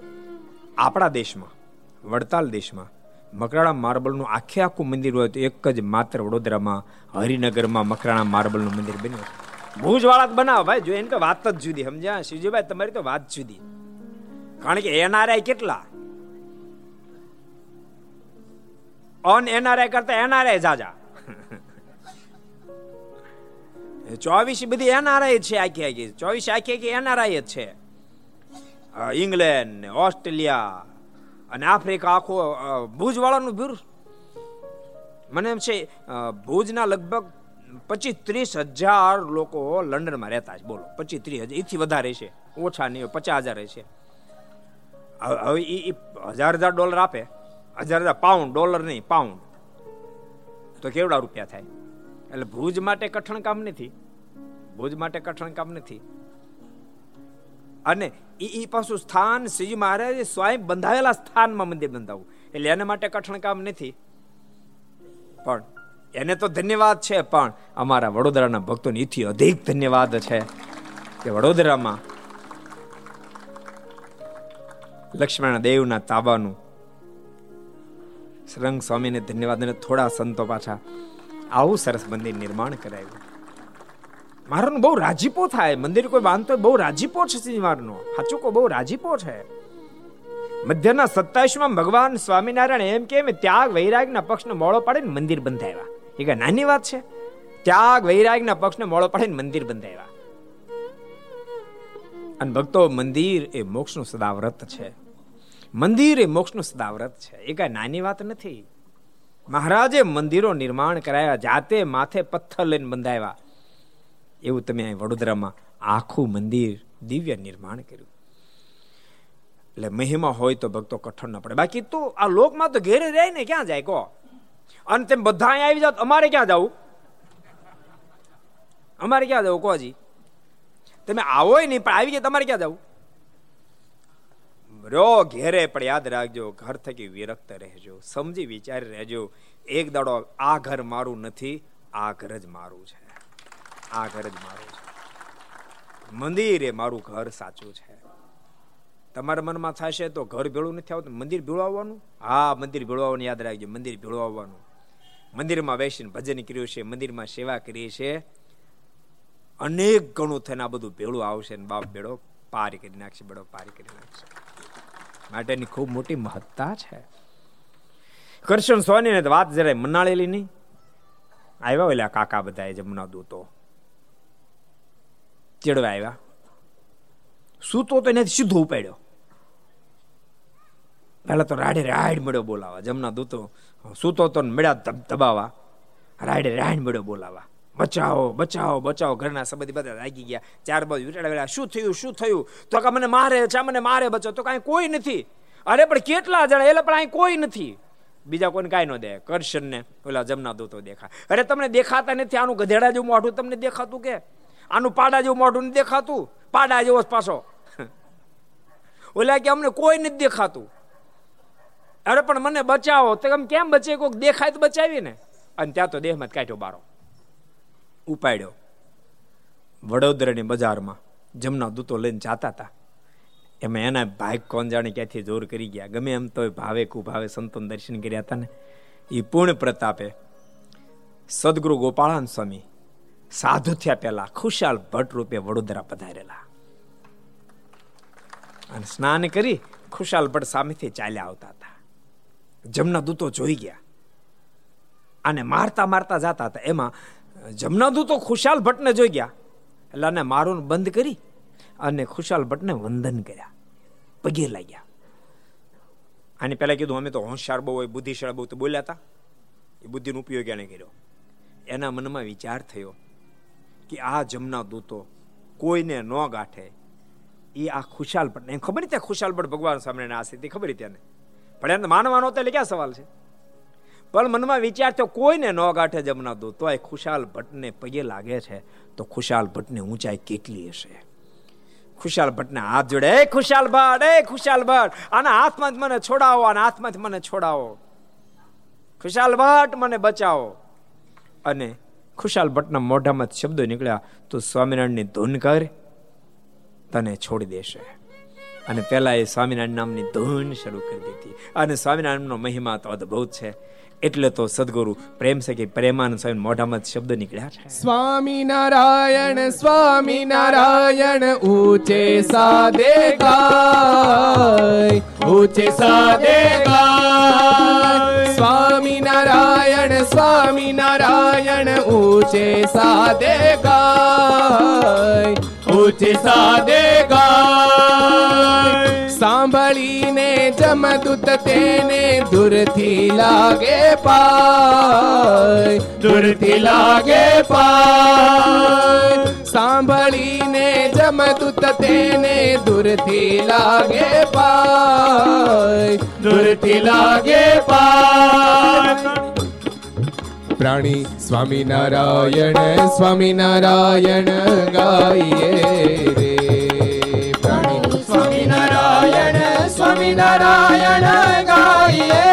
આપણા દેશમાં, વડતાલ દેશમાં મકરાણા માર્બલનું આખે આખું મંદિર હોય તો એક જ માત્ર વડોદરામાં, હરિનગરમાં મકરાણા માર્બલનું મંદિર બન્યું ભુજ વાળા બનાવો ભાઈ, જો એને વાત જ જુદી, સમજ્યા? શિવજીભાઈ તમારી તો વાત જુદી. કારણ કે એનઆરઆઈ કેટલા? ઓન એનઆરઆઈ કરતા એનઆરઆઈ જાજા. ચોવીસ બધી એનઆરઆઈ છે આખી આખી. ચોવીસ આખી આખી એનઆરઆઈ જ છે. ઇંગ્લેન્ડ ઓસ્ટ્રેલિયા અને આફ્રિકા આખો ભુજવાળાનું વાળાનું મને એમ છે ભુજના લગભગ પચીસ ત્રીસ હજાર લોકો લંડનમાં રહેતા છે. બોલો પચીસ ત્રીસ હજાર એથી વધારે છે. ઓછા નહીં પચાસ હજાર છે. હવે એ હજાર હજાર ડોલર આપે. હજાર હજાર પાઉન્ડ, ડોલર નહીં, પાઉન્ડ. તો કેવડા રૂપિયા થાય? એટલે ભુજ માટે કઠણ કામ નથી. ભુજ માટે કઠણ કામ નથી. અને એ પાછું સ્થાન શ્રીજી મહારાજે સ્વયં બંધાવેલા સ્થાનમાં મંદિર બંધાવવું એટલે એના માટે કઠણ કામ નથી. પણ એને તો ધન્યવાદ છે, પણ અમારા વડોદરાના ભક્તોને એથી અધિક ધન્યવાદ છે કે વડોદરામાં લક્ષ્મણ દેવના તાબાનું શ્રંગ સ્વામીને ધન્યવાદ અને થોડા સંતો પાછા આવું સરસ મંદિર નિર્માણ કરાયું. મારાનો બહુ રાજીપો થાય. મંદિર કોઈ બાંધતો બહુ રાજીપો છે શનિવારનો સાચું કો બહુ રાજીપો છે. મધ્યના સત્તાવીસમાં ભગવાન સ્વામિનારાયણ એમ કે ત્યાગ વૈરાગના પક્ષને મોળો પાડીને મંદિર બંધાવ્યા. એ કઈ નાની વાત છે? ત્યાગ વૈરાગના પક્ષને મોળો પાડીને મંદિર બંધાવ્યા. અને ભક્તો, મંદિર એ મોક્ષનું સદાવ્રત છે. મંદિર એ મોક્ષનું સદાવ્રત છે. એ કઈ નાની વાત નથી. મહારાજે મંદિરો નિર્માણ કરાયા, જાતે માથે પથ્થર લઈને બંધાવ્યા. એવું તમે વડોદરામાં આખું મંદિર દિવ્ય નિર્માણ કર્યું. એટલે મહિમા હોય તો ભક્તો કઠણ ન પડે. બાકી તો આ લોકમાં તો ઘેરે રહે ને ક્યાં જાય કહો? અને તેમ બધા અહીંયા આવી જાવ અમારે ક્યાં જવું? અમારે ક્યાં જવું કોજી તમે આવો નહીં, પણ આવી ગયા તમારે ક્યાં જવું? રો ઘેરે, પણ યાદ રાખજો, ઘર થકી વિરક્ત રહેજો, સમજી વિચારી રહેજો. એક દાડો આ ઘર મારું નથી, આ ઘર જ મારું છે. આ ઘર જ મારું છે. મંદિર એ મારું ઘર સાચું છે. તમારા મનમાં થશે તો ઘર ભેળું નથી આવતું. મંદિર ભેળું આવવાનું? હા, મંદિર ભેળું યાદ રાખજો, મંદિર ભેળું આવવાનું. મંદિરમાં બેસીને ભજન કર્યું છે, મંદિરમાં સેવા કરી છે. અનેક ગણું થઈને આ બધું ભેળું આવશે ને બાપ બેડો પાર કરી નાખશે, બેડો પાર કરી નાખશે. માટેની ખૂબ મોટી મહત્તા છે. કરશન સોની ને વાત જરાય મનાળેલી નહીં. આવ્યા ઓલા કાકા બધા જમના દૂતો. ચેડવા આવ્યા સૂતો તો એનાથી સીધો ઉપાડ્યો. પેલા તો રાડે રાડ મળ્યો બોલાવા, જમના દૂતો. સૂતો તો મળ્યા દબાવા રાડે રાડ મળ્યો બોલાવા. બચાવો બચાવો બચાવો. ઘરના સંબંધી બધા લાગી ગયા. બાજુ વિટાડા શું થયું શું થયું? તો કે મને મારે ચા મને મારે બચો તો કાંઈ કોઈ નથી. અરે, પણ કેટલા જણા? એટલે પણ અહીં કોઈ નથી. બીજા કોઈને કાંઈ ન દે. કરશન ને ઓલા જમના દૂતો દેખા. અરે, તમને દેખાતા નથી? આનું ગધેડા જેવું મોઢું તમને દેખાતું કે? આનું પાડા જેવું મોઢું નથી દેખાતું. પાડા જેવો પાછો. ઓલા કે અમને કોઈ નથી દેખાતું. અરે પણ મને બચાવો. તો એમ કેમ બચે કોઈક દેખાય તો બચાવી ને અને ત્યાં તો દેહમાં કાઢ્યો બારો. ઉપાડ્યો. વડોદરાની બજારમાં જમના દૂતો લઈને જાતા હતા. એમાં એના ભાઈ કોણ જાણે ક્યાંથી જોર કરી ગયા. ગમે એમ તો ભાવે કુભાવે સંતોન દર્શન કર્યા હતા ને. એ પૂર્ણ પ્રતાપે સદગુરુ ગોપાળાન સ્વામી સાધુ થયા પહેલા ખુશાલ ભટ્ટ રૂપે વડોદરા પધારેલા. અને સ્નાન કરી ખુશાલ ભટ્ટ સામેથી ચાલ્યા આવતા હતા. જમના દૂતો જોઈ ગયા. અને મારતા મારતા જતા હતા. એમાં જમના દૂતો ખુશાલ ભટ્ટને જોઈ ગયા. એટલે અને મારું બંધ કરી અને ખુશાલ ભટ્ટને વંદન કર્યા. પગે લાગ્યા. આની પહેલાં કીધું, અમે તો હોશિયાર બહુ હોય, બુદ્ધિશાળ બહુ. તો બોલ્યા હતા. એ બુદ્ધિનો ઉપયોગ એને કર્યો. એના મનમાં વિચાર થયો. કે આ જમના દૂતો કોઈને ન ગાંઠે. એ આ ખુશાલ ભટ્ટ એમ ખબર ત્યાં ખુશાલ ભટ્ટ ભગવાન સામે આ સ્થિતિ ખબર ત્યાંને? પણ એને માનવાનો તો એટલે ક્યાં સવાલ છે? પણ મનમાં વિચાર તો કોઈને ન ગાંઠે જમના દો તો એ ખુશાલ ભટ્ટને પગે લાગે છે, તો ખુશાલ ભટ્ટની ઊંચાઈ કેટલી હશે? ખુશાલ ભટ્ટને હાથ જોડે, એ ખુશાલ ભટ્ટ, એ ખુશાલ ભટ્ટ, આના હાથમાંથી મને છોડાવો, આના હાથમાંથી મને છોડાવો. ખુશાલ ભટ્ટ, મને બચાવો. અને ખુશાલ ભટ્ટના મોઢામાં શબ્દો નીકળ્યા, તો સ્વામિનારાયણની ધૂન કર, તને છોડી દેશે. અને પહેલા એ સ્વામિનારાયણ નામની ધૂન શરૂ કરી દીધી. અને સ્વામિનારાયણનો મહિમા તો અદભુત છે. એટલે તો સદગુરુ પ્રેમ છે કે પ્રેમાનંદ સ્વામી મોઢામાં શબ્દ નીકળ્યા છે. સ્વામી નારાયણ સ્વામી નારાયણ ઊંચે સાદે ગાય, ઊંચે સાદે ગાય. સ્વામી નારાયણ સ્વામી નારાયણ ઊંચે સાદે ગાય, ઊંચે સાદે ગાય. સાંભળીને જમદૂત તેને દૂરથી લાગે પાય, દૂરથી લાગે પાય. સાંભળીને જમદૂત તેને દૂરથી લાગે પાય, દૂરથી લાગે પાય. પ્રાણી સ્વામિનારાયણ સ્વામિનારાયણ ગાઈએ રે. સ્વામિનારાયણ ગાઈએ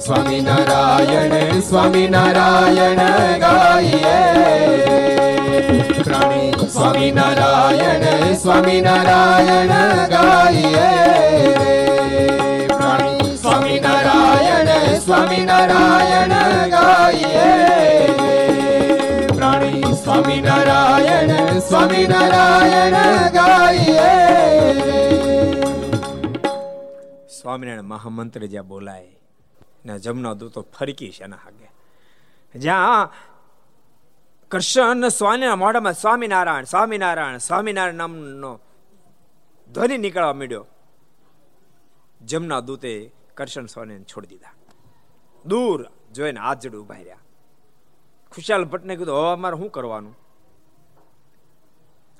સ્વામી નારાયણ સ્વામી નારાયણ ગાઈએ પ્રાણી સ્વામી નારાયણ ગાઈએ પ્રાણી સ્વામી નારાયણ ગાઈએ પ્રાણી સ્વામી નારાયણ ગાઈએ સ્વામિનારાયણ મહામંત્ર જ્યાં બોલાય ને જમના દૂતો ફરકી છે એના હાગે. જ્યાં કૃષ્ણ સ્વામિના મોઢામાં સ્વામિનારાયણ સ્વામિનારાયણ સ્વામિનારાયણ નામનો ધ્વનિ નીકળવા માંડ્યો. જમના દૂતે કરશન સ્વામીને છોડી દીધા. દૂર જોઈને હાથ જડ ઊભા રહ્યા. ખુશાલ ભટ્ટને કીધું, હવે અમારે શું કરવાનું?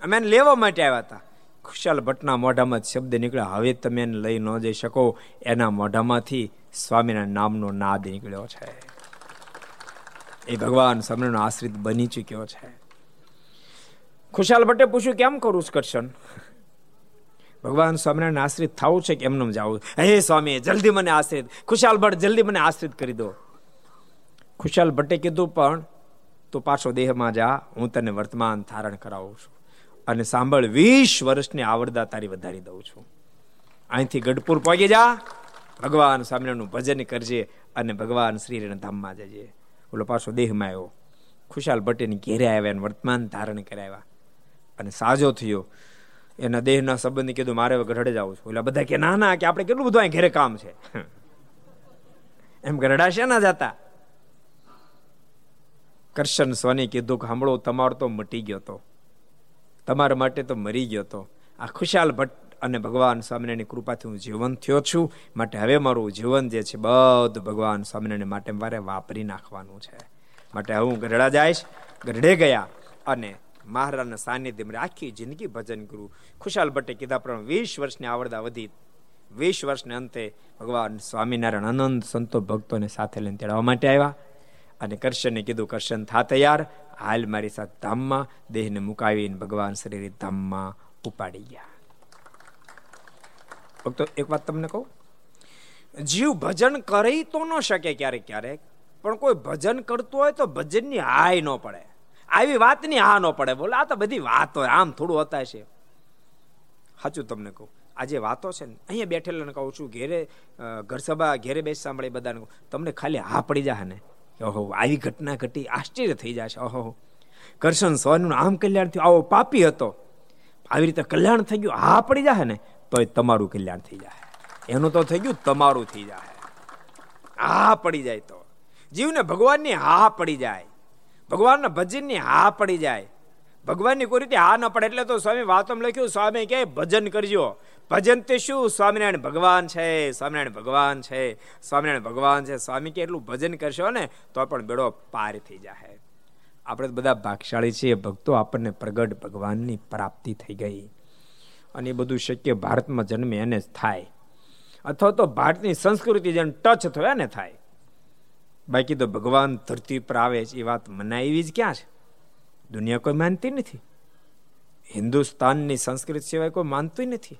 અમે એને લેવા માટે આવ્યા હતા. ખુશાલ ભટ્ટના મોઢામાં શબ્દ નીકળ્યો હવે તમે એને લઈ ન જઈ શકો. એના મોઢામાંથી સ્વામીના નામનો નાદ નીકળ્યો છે. એ ભગવાન સ્વામીનો આશ્રિત બની ચૂક્યો છે. ખુશાલ ભટ્ટે પૂછ્યું, કેમ કરું કરશન ભગવાન સ્વામિનારાયણ આશ્રિત થવું છે કે એમને જવું હે સ્વામી, જલ્દી મને આશ્રિત. ખુશાલ ભટ્ટ, જલ્દી મને આશ્રિત કરી દો. ખુશાલ ભટ્ટે કીધું, પણ તું પાછો દેહમાં જા. હું તને વર્તમાન ધારણ કરાવું છું. અને સાંભળ, વીસ વર્ષની આવડતા તારી વધારી દઉં છું. અહીંથી ગઢપુર પહોંચી જા. ભગવાન સ્વામિનારાયણનું ભજન કરજે અને ભગવાન શ્રી ધામમાં જજે. ઓલો પાછો દેહમાં આવ્યો. ખુશાલ ભટ્ટની ઘેરે આવ્યા અને વર્તમાન ધારણ કરાવ્યા. અને સાજો થયો. એના દેહના સંબંધી કીધું, મારે ગઢડે જવું છું. એટલે બધા કે, ના ના, કે આપણે કેટલું બધું અહીં ઘેરે કામ છે. એમ ગરડા છે ના જતા? કરશન સ્વાની કીધું કે સાંભળો તમારો તો મટી ગયો તો. તમારા માટે તો મરી ગયો તો. આ ખુશાલ ભટ્ટ અને ભગવાન સ્વામિનારાયણની કૃપાથી હું જીવન થયો છું. માટે હવે મારું જીવન જે છે બધું ભગવાન સ્વામિનારાયણ માટે મારે વાપરી નાખવાનું છે. માટે હું ગરડા જઈશ ગરડે ગયા અને મહારાજના સાનિધ્યમાં આખી જિંદગી ભજન કરું. ખુશાલ ભટ્ટે કીધા પ્રમાણે વીસ વર્ષની આવડતા વધી, વીસ વર્ષને અંતે ભગવાન સ્વામિનારાયણ અનંત સંતો ભક્તોને સાથે લઈને તેડવા માટે આવ્યા. અને કરશને કીધું, કરશન થા તૈયાર હાલ મારી સાથે ધામમાં દેહને મુકાવીને ભગવાન શરીર ધામમાં ઉપાડી ગયા ભક્તો, એક વાત તમને કહું? જીવ ભજન કરી તો ન શકે ક્યારેક ક્યારેક, પણ કોઈ ભજન કરતું હોય તો ભજનની હાય ન પડે. આવી વાતની હા ન પડે. બોલે, આ તો બધી વાત આમ થોડું હતા છે. સાચું તમને કહું. આ જે વાતો છે ને, અહીંયા બેઠેલા કહું છું, ઘેરે ઘર સભા, ઘેરે બેસ સાંભળે બધાને તમને ખાલી હા પડી જાય ને. ઓહો, આવી ઘટના ઘટી, આશ્ચર્ય થઈ જશે ઓહો. કરશન સ્વનું આમ કલ્યાણ થયું, આવો પાપી હતો. આવી રીતે કલ્યાણ થઈ ગયું, હા પડી જાય ને તો તમારું કલ્યાણ થઈ જાય એનું તો થઈ ગયું, તમારું થઈ જાય હા પડી જાય તો. જીવને ભગવાનની હા પડી જાય. ભગવાનના ભજનની હા પડી જાય. ભગવાનની કોઈ રીતે હા ન પડે, એટલે તો સ્વામી વાતમ લખ્યું, સ્વામી કે ભજન કરજો. ભજન તે શું? સ્વામિનારાયણ ભગવાન છે, સ્વામિનારાયણ ભગવાન છે, સ્વામિનારાયણ ભગવાન છે. સ્વામી કે એટલું ભજન કરશો ને, તો પણ બેડો પાર થઈ જાય આપણે બધા ભાગશાળી છીએ, ભક્તો, આપણને પ્રગટ ભગવાનની પ્રાપ્તિ થઈ ગઈ. અને એ બધું શક્ય ભારતમાં જન્મે એને જ થાય. અથવા તો ભારતની સંસ્કૃતિ જેને ટચ થયા ને થાય. બાકી તો ભગવાન ધરતી પર આવે છે, એ વાત મનાવી જ ક્યાં છે? દુનિયા કોઈ માનતી નથી. હિન્દુસ્તાનની સંસ્કૃતિ સિવાય કોઈ માનતું નથી.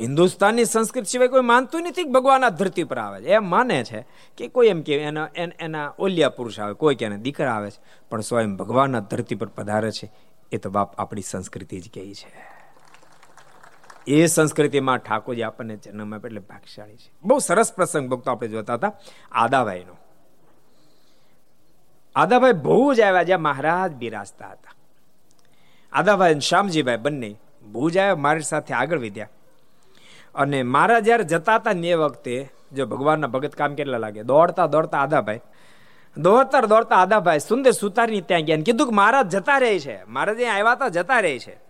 હિન્દુસ્તાનની સંસ્કૃતિ સિવાય કોઈ માનતું નથી કે ભગવાન આ ધરતી પર આવે છે. એમ માને છે કે કોઈ એમ કે એના એના ઓલિયા પુરુષ આવે, કોઈ કે દીકરા આવે છે. પણ સ્વયં ભગવાન આ ધરતી પર પધારે છે, એ તો બાપ આપણી સંસ્કૃતિ જ કહી છે. એ સંસ્કૃતિમાં ઠાકોરજી આપણને જન્મ આપે એટલે ભાગશાળી છે. બહુ સરસ પ્રસંગ ભક્તો આપણે જોતા હતા, આદાભાઈનો. આદાભાઈ બહુ જ આવ્યા જ્યાં મહારાજ બિરાજતા હતા. આદાભાઈ અને શ્યામજીભાઈ બંને ભુજ આવ્યા, મારી સાથે આગળ વધ્યા. અને મારા જ્યારે જતા હતા ને એ વખતે, જો ભગવાનના ભગત કામ કેટલા લાગે? દોડતા દોડતા આદાભાઈ. દોડતા દોડતા આદાભાઈ સુંદર સુતારની ત્યાં ગયા કીધું કે મહારાજ જતા રહે છે. મહારાજ આવ્યા હતા, જતા રહે છે.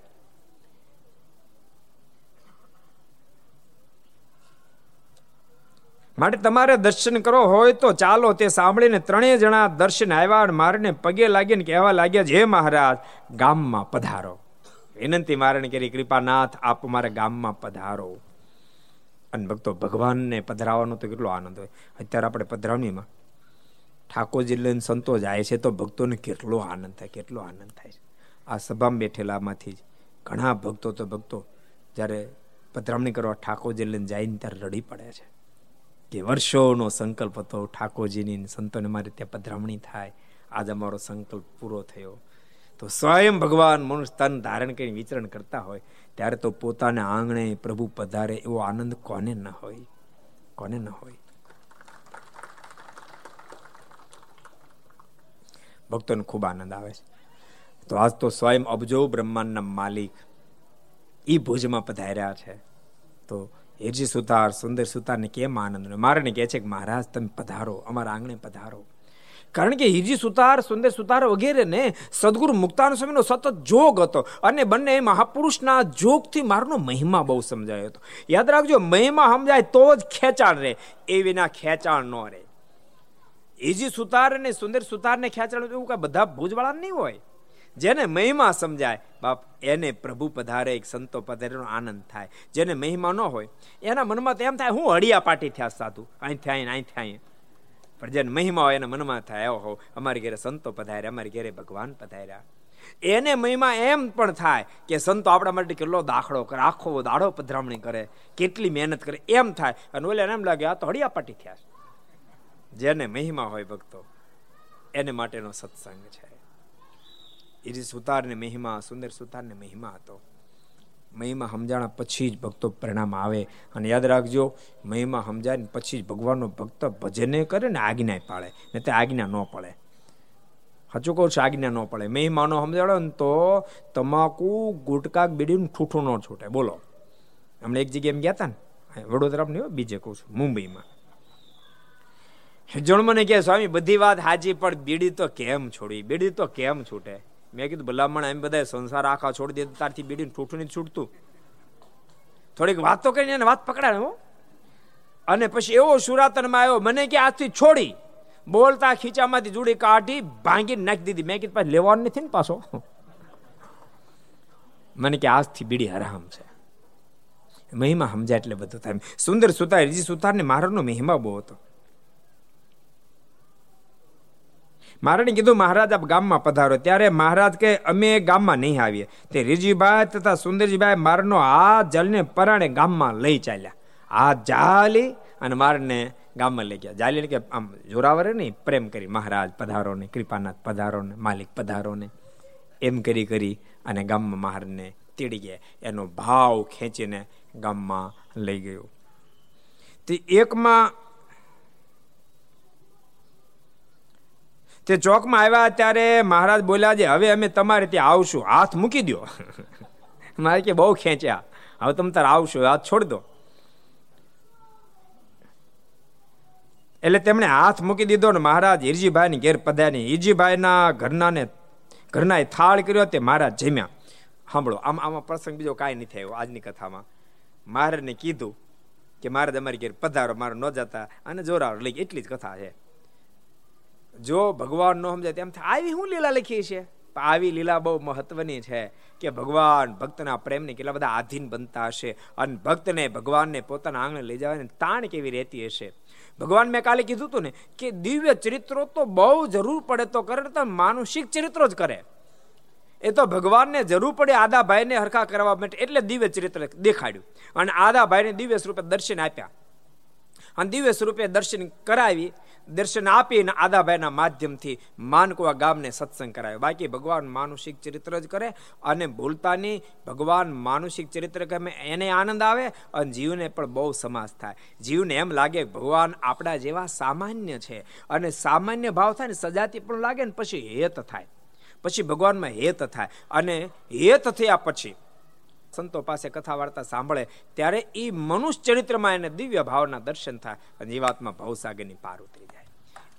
માટે તમારે દર્શન કરો હોય તો ચાલો તે સાંભળીને ત્રણેય જણા દર્શન આવ્યા મારને પગે લાગીને કહેવા લાગ્યા જે મહારાજ, ગામમાં પધારો. વિનંતી મારણ કરી, કૃપાનાથ, આપ મારા ગામમાં પધારો. અને ભક્તો ભગવાનને પધરાવવાનો તો કેટલો આનંદ હોય. અત્યારે આપણે પધરાવણીમાં ઠાકોરજી લઈને સંતો જાય છે તો ભક્તોને કેટલો આનંદ થાય, કેટલો આનંદ થાય છે. આ સભામાં બેઠેલામાંથી જ ઘણા ભક્તો તો ભક્તો જ્યારે પધરાવણી કરવા ઠાકોરજી લઈને જાય ને ત્યારે રડી પડે છે. કે વર્ષોનો સંકલ્પ હતો ઠાકોરજીની સંતોને મારે ત્યાં પધરામણી થાય. આજ અમારો સંકલ્પ પૂરો થયો. તો સ્વયં ભગવાન મનુષ્ય તન ધારણ કરીને વિચરણ કરતા હોય, ત્યારે તો પોતાના આંગણે પ્રભુ પધારે એવો આનંદ કોને ન હોય? કોને ન હોય? ભક્તોને ખૂબ આનંદ આવે છે. તો આજ તો સ્વયં અબજો બ્રહ્માંડના માલિક એ ભુજમાં પધાર્યા છે. તો હિરજી સુતાર સુંદર સુતારને કેમ આનંદ મારે કહે છે કે મહારાજ, તમે પધારો, અમારા આંગણે પધારો. કારણ કે હિરજી સુતાર, સુંદર સુતાર વગેરેને સદગુરુ મુક્તાન સ્વામીનો સતત જોગ હતો અને બંને મહાપુરુષના જોગથી મારનો મહિમા બહુ સમજાયો હતો. યાદ રાખજો, મહિમા સમજાય તો જ ખેંચાણ રહે, એ વિના ખેંચાણ ન રહે. હિરજી સુતાર અને સુંદર સુતારને ખેંચાણ એવું કાંઈ બધા ભુજવાળા નહીં હોય. જેને મહિમા સમજાય, બાપ, એને પ્રભુ પધારે, એક સંતો પધારેનો આનંદ થાય. જેને મહિમા ન હોય, એના મનમાં તો એમ થાય, હું હળિયા પાટી થયા સાધુ અહીં થાય અહીં પણ જેને મહિમા હોય એના મનમાં થાય. હો, અમારી ઘરે સંતો પધાર્યા, અમારી ઘેરે ભગવાન પધાર્યા. એને મહિમા એમ પણ થાય કે સંતો આપણા માટે કેટલો દાખલો કરે, આખો દાડો પધરામણી કરે, કેટલી મહેનત કરે, એમ થાય. અને ઓલે એમ લાગે, આ તો હળિયા પાટી થયા જેને મહિમા હોય ભક્તો, એને માટેનો સત્સંગ છે. એ સુતારને મહિમા, સુંદર સુતારને મહિમા હતો. મહિમા સમજાણા પછી જ ભક્તો પરિણામ આવે. અને યાદ રાખજો, મહિમા સમજાય પછી જ ભગવાનનો ભક્ત ભજને કરે ને આજ્ઞા પાળે, ને તે આજ્ઞા ન પડે. સાચું કહું છું, આજ્ઞા ન પડે. મહિમાનો સમજાડો ને તો તમાકુ, ગુટકા, બીડીનું ઠૂઠું ન છૂટે. બોલો. હમણાં એક જગ્યાએ એમ ગયા હતા ને? વડોદરા નહીં બીજે કહું છું, મુંબઈમાં. જણ મને કહે, સ્વામી, બધી વાત હાજી પણ બીડી તો કેમ છોડી? બીડી તો કેમ છૂટે? મેં કીધું, ભલામણ એમ બધા સંસાર આખા છોડી દે, તારથી બીડીને ઠૂઠું નહીં છૂટતું. થોડીક વાત કરીને વાત પકડાય, હો. અને પછી એવો સુરાતનમાં આવ્યો, મને કે આજથી છોડી. બોલતા ખીચામાંથી જોડી કાઢી ભાંગી નાખી દીધી. મેં કીધું પાછી લેવાનું નથી ને પાછો. મને કે, આજથી બીડી હરામ છે. મહિમા સમજાય એટલે બધું થાય. સુંદર સુતાર રીજી સુતારને મારનો મહિમા બહુ હતો. મહારાજે કીધું, મહારાજ, આપ ગામમાં પધારો. ત્યારે મહારાજ કે, અમે ગામમાં નહીં આવીએ. તે રીજીભાઈ તથા સુંદરજીભાઈ મારનો આ જલને પરાણે ગામમાં લઈ ચાલ્યા. આ જાલી અને મારને ગામમાં લઈ ગયા. જાલી કે આમ જોરાવરે નહીં, પ્રેમ કરી. મહારાજ પધારો ને કૃપાનાથ પધારો ને માલિક પધારો ને એમ કરી કરી અને ગામમાં મહારાજને તેડી ગયા. એનો ભાવ ખેંચીને ગામમાં લઈ ગયો. તે એકમાં તે ચોકમાં આવ્યા ત્યારે મહારાજ બોલ્યા છે, હવે અમે તમારે ત્યાં આવશું. હાથ મૂકી દો મારે કે, બહુ ખેંચ્યા. હવે તમે તારે આવશો. હાથ છોડી દો. એટલે તેમણે હાથ મૂકી દીધો ને મહારાજ હિરજીભાઈ ની ઘેર પધારી. હિરજીભાઈના ઘરના ને ઘરના થાળ કર્યો, તે મહારાજ જમ્યા. સાંભળો, આમ આમાં પ્રસંગ બીજો કાંઈ નહીં થયો આજની કથામાં. મહારાજને કીધું કે, મહારાજ અમારી ઘેર પધારો, મારો ન જતા. અને જોરાવ લઈ એટલી જ કથા છે. જો ભગવાન નો સમજાય તેમ આવી હું લીલા લખી છે? આવી લીલા બહુ મહત્વની છે કે ભગવાન ભક્તના પ્રેમને કેટલા બધા આધીન બનતા હશે અને ભક્તને ભગવાનને પોતાના આંગણે લઈ જવાની તાણ કેવી રહેતી હશે? ભગવાન મેં કાલે કીધું હતું ને કે દિવ્ય ચરિત્રો તો બહુ જરૂર પડે તો કરે તો માનુષિક ચરિત્રો જ કરે. એ તો ભગવાનને જરૂર પડે આદા ભાઈને હરખા કરવા માટે એટલે દિવ્ય ચરિત્ર દેખાડ્યું. અને આદા ભાઈને દિવ્ય સ્વરૂપે દર્શન આપ્યા. અને દિવ્ય સ્વરૂપે દર્શન કરાવી દર્શન આપીને આદાભાઈના માધ્યમથી માનકુવા ગામને સત્સંગ કરાયો. બાકી ભગવાન માનુષિક ચરિત્ર જ કરે અને ભૂલતાની ભગવાન માનુષિક ચરિત્ર ગમે એને આનંદ આવે અને જીવને પણ બહુ સમાસ થાય. જીવને એમ લાગે ભગવાન આપણા જેવા સામાન્ય છે અને સામાન્ય ભાવ થાય ને સજાતી પણ લાગે ને પછી હેત થાય. પછી ભગવાનમાં હેત થાય અને હેત થયા પછી સંતો પાસે કથા વાર્તા સાંભળે ત્યારે એ મનુષ્ય ચરિત્રમાં એને દિવ્ય ભાવના દર્શન થાય અને જીવાત્મા ભવસાગરની પાર ઉતરી જાય.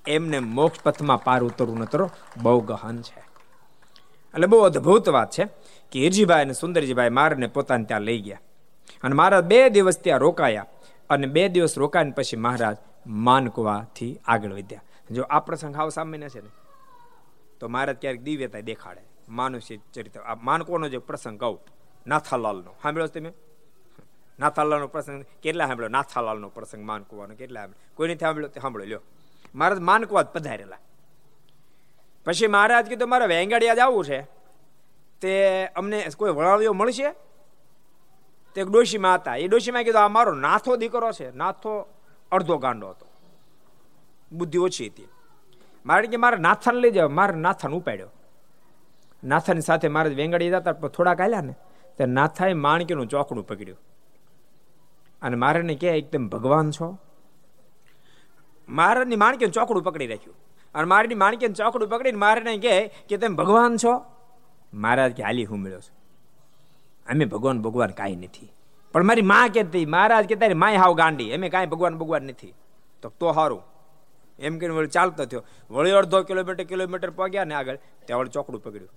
એમને મોક્ષ પથમાં પાર ઉતરવું નતરો બહુ ગહન છે. એટલે બહુ અદ્ભુત વાત છે કે હિરજીભાઈ અને સુંદરજીભાઈ મારને પોતાને ત્યાં લઈ ગયા. અને મહારાજ બે દિવસ ત્યાં રોકાયા અને બે દિવસ રોકાઈને પછી મહારાજ માનકુવાથી આગળ વધ્યા. જો આ પ્રસંગ હાવ સામાન્ય છે ને, તો મહારાજ ક્યારેક દિવ્યતા દેખાડે. માનુષ્ય ચરિત્ર. આ માનકોનો જે પ્રસંગ કહું. નાથાલાલનો. સાંભળ્યો તમે? નાથાલાલનો પ્રસંગ. કેટલા સાંભળ્યો? નાથાલાલનો પ્રસંગ માનકુવાનો. કેટલા સાંભળ્યો? કોઈ નથી સાંભળ્યો? તે સાંભળ્યો લ્યો. મહારાજ માનકવાદ પધારેલા. પછી મહારાજ કીધું, મારે વેંગાડિયા જવું છે. તે અમને કોઈ વળાવ્યો મળશે? તે ડોશીમાં હતા. એ ડોશીમાં કીધું, આ મારો નાથો દીકરો છે. નાથો અડધો ગાંડો હતો. બુદ્ધિ ઓછી હતી. મારે કે મારે નાથાને લઈ જાવ મારે નાથાને ઉપાડ્યો. નાથાની સાથે મારે વેંગાડી જતા થોડાક આલ્યા ને, તે નાથાએ માણકીનું ચોકડું પકડ્યું. અને મારે ને કે એકદમ ભગવાન છો. મહારાજની માણકીને ચોકડું પકડી રાખ્યું. અને મારીની માણકીને ચોકડું પકડીને મારે કહે કે તમે ભગવાન છો? મહારાજ કે, હાલી, હું મળ્યો છું. અમે ભગવાન ભગવાન કાંઈ નથી. પણ મારી માં કહેતી, મહારાજ કે, તારી માય હાવ ગાંડી. અમે કાંઈ ભગવાન ભગવાન નથી. તો તો સારું એમ કરીને વળી ચાલતો થયો. વળી અડધો કિલોમીટર કિલોમીટર પગ્યા ને આગળ ત્યાં વળી ચોકડું પકડ્યું.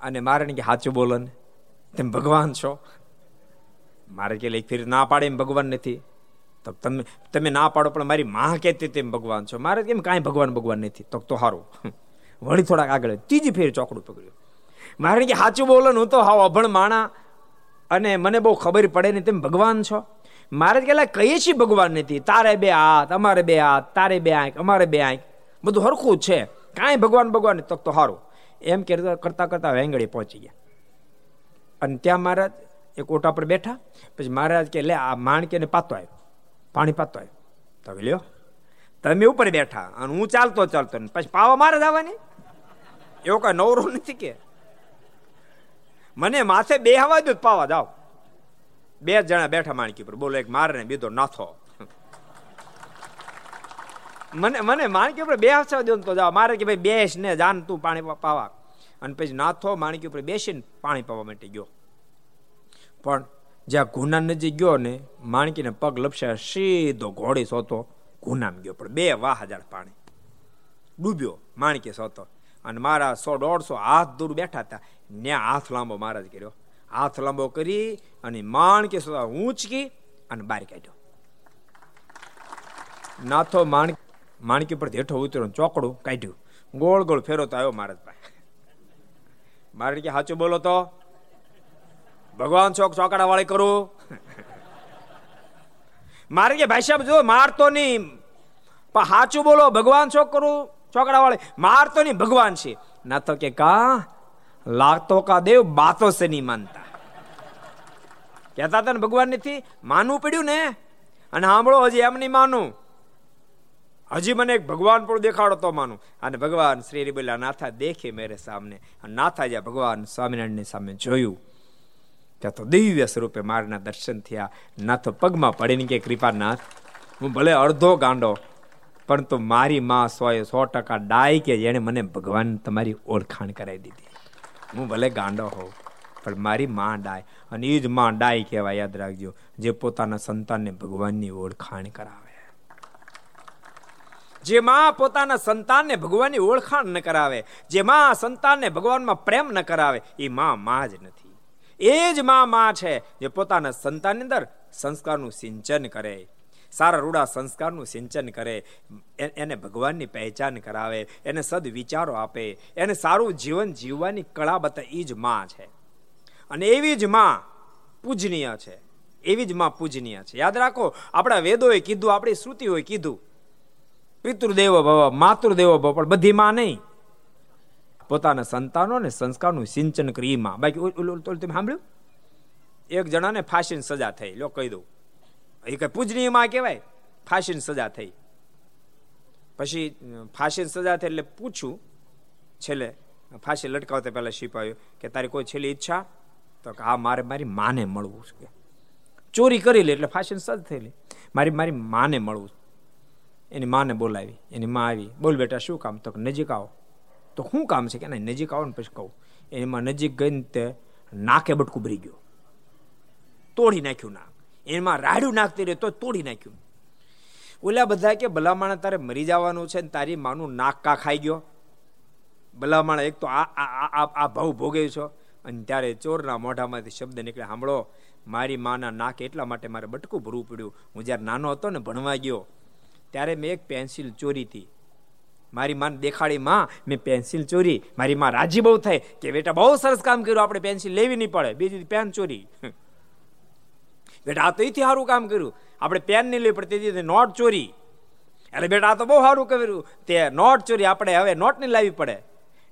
અને મારે કે સાચું બોલો ને. તેમ ભગવાન છો. મારે કે લઈ ફીર ના પાડે એમ ભગવાન નથી. તો તમે તમે ના પાડો, પણ મારી માં કહેતી તેમ ભગવાન છો. મારે કેમ કાંઈ ભગવાન ભગવાન નથી. તો તો સારું વળી થોડાક આગળ ત્રીજી ફેર ચોકડું પકડ્યું. મારે કે સાચું બોલો હું તો હાવ અભણ માણા અને મને બહુ ખબર પડે ને તેમ ભગવાન છો. મારે કેલા કહીએ છીએ ભગવાન નથી. તારે બે હાથ, અમારે બે હાથ, તારે બે આંખ, અમારે બે આંખ. બધું હરખું છે. કાંઈ ભગવાન ભગવાન તો તો સારું એમ કરતા કરતા વેંગળી પહોંચી ગયા. અને ત્યાં મહારાજ એક ઓટા પર બેઠા. પછી મહારાજ કે, લે, આ માણકીને પાતો આવ્યો પાણી પાતો આવ્યો તો લ્યો, તમે ઉપર બેઠા અને હું ચાલતો ચાલતો પછી પાવા મારે જવાની એવો કઈ નવરો નથી કે? મને માથે બે હવા દો પાવા જાઓ. બે જણા બેઠા માણકી પર બોલો, એક મારે બીજો નાથો. મને મને માણકી ઉપર બે હસવા દો તો જાઓ. મારે કે ભાઈ બેસ ને જાન તું પાણી પાવા. અને પછી નાથો માણકી ઉપર બેસીને પાણી પાવા માટે ગયો. પણ જ્યાં ગુના નજીક ગયો ને માણકીને પગ લપસ્યા, સીધો ઘોડી સોતો, ગુનામ ગયો. પણ બે વાહ હજાર પાણી. ડૂબ્યો, માણકી સોતો. અને મારા સો દોઢસો હાથ દૂર બેઠા હતા. ને હાથ લાંબો મહારાજ કર્યો. હાથ લાંબો કરી અને માણકી સોતા ઊંચકી અને બહાર કાઢ્યો. નાથો માણ, માણકી પર હેઠો ઉતર્યો ચોકડું કાઢ્યું. ગોળ ગોળ ફેરો તો આવ્યો મહારાજ પાસે. મારે કે સાચું બોલો તો? ભગવાન ચોક ચોકડા વાળી કરું? મારે કે ભાઈ સાહેબ જો માર તો નહીં પણ સાચું બોલો, ભગવાન ચોક કરું ચોકડા માર તો નહીં ભગવાન છે. ના તો કે કા? લાગતો કા દેવ, બાતો સે નહીં માનતા. કહેતા હતા ને ભગવાન નથી, માનવું પડ્યું ને? અને સાંભળો, હજી એમ નહીં માનું. હજી મને એક ભગવાન પણ દેખાડો તો માનું. અને ભગવાન શ્રી બોલ્યા નાથા દેખે મેરે સામને. નાથા જ્યાં ભગવાન સ્વામિનારાયણની સામે જોયું. ત્યાં તો દિવ્ય સ્વરૂપે મારના દર્શન થયા. ના તો પગમાં પડીને કે કૃપાનાથ, હું ભલે અડધો ગાંડો પરંતુ મારી માં સો સો ટકા ડાય કે જેણે મને ભગવાન તમારી ઓળખાણ કરાવી દીધી. હું ભલે ગાંડો હોઉં, પણ મારી માં ડાય, અને એ જ માં ડાય કહેવાય, યાદ રાખજો, જે પોતાના સંતાનને ભગવાનની ઓળખાણ કરાવે. જે માં પોતાના સંતાનને ભગવાનની ઓળખાણ ન કરાવે, જે માં સંતાનને ભગવાનમાં પ્રેમ ન કરાવે એ માં માં જ નથી. એ જ માં માં છે જે પોતાના સંતાનની અંદર સંસ્કારનું સિંચન કરે. સારા રૂડા સંસ્કારનું સિંચન કરે. એને ભગવાનની પહેચાન કરાવે, એને સદ વિચારો આપે, એને સારું જીવન જીવવાની કળા બતા એ જ માં છે. અને એવી જ માં પૂજનીય છે. એવી જ માં પૂજનીય છે. યાદ રાખો, આપણા વેદોએ કીધું, આપણી શ્રુતિઓએ કીધું, પિતૃદેવો ભવ, માતૃદેવો ભવ, પણ બધી માં નહીં. પોતાના સંતાનો ને સંસ્કારનું સિંચન કરી માં. બાકી તમે સાંભળ્યું? એક જણાને ફાંસીની સજા થઈ, લો કહી દઉં. એ કઈ પૂજનીયમાં કહેવાય? ફાંસીની સજા થઈ. પછી ફાંસીની સજા થઈ એટલે પૂછું, છેલ્લે, ફાંસી લટકાવતા પહેલા શીપાયું કે તારી કોઈ છેલ્લી ઈચ્છા? તો કે આ મારે મારી માને મળવું છે ચોરી કરી લે એટલે ફાંસીની સજા થયેલી મારી મારી માને મળવું એની માને બોલાવી, એની માં આવી. બોલ બેટા, શું કામ? તો નજીક આવો. તો શું કામ છે કે એને નજીક આવો ને પછી કહું. એમાં નજીક ગઈને તે નાકે બટકું ભરી ગયું. તોડી નાખ્યું નાક. એમાં રાડું નાખતી રહે તો તોડી નાખ્યું. ઓલા બધા કે ભલામણ તારે મરી જવાનું છે ને તારી માનું નાક કા ખાઈ ગયો? ભલામણ એક તો આ આ ભાવ ભોગે છો. અને ત્યારે ચોરના મોઢામાંથી શબ્દ નીકળે સાંભળો મારી માના નાક એટલા માટે મારે બટકું ભરવું પડ્યું. હું જ્યારે નાનો હતો ને ભણવા ગયો, ત્યારે મેં એક પેન્સિલ ચોરી હતી. મારી માને દેખાડી માં મેં પેન્સિલ ચોરી, મારી માં રાજી બહુ થાય કે બેટા બહુ સરસ કામ કર્યું, આપણે પેન્સિલ લેવી નહીં પડે. બીજી પેન ચોરી. બેટા, આ તો એથી સારું કામ કર્યું. આપણે પેન નહીં લેવી પડે, તેથી નોટ ચોરી. એટલે બેટા, આ તો બહુ સારું કર્યું. તે નોટ ચોરી આપણે હવે નોટ નહીં લાવવી પડે.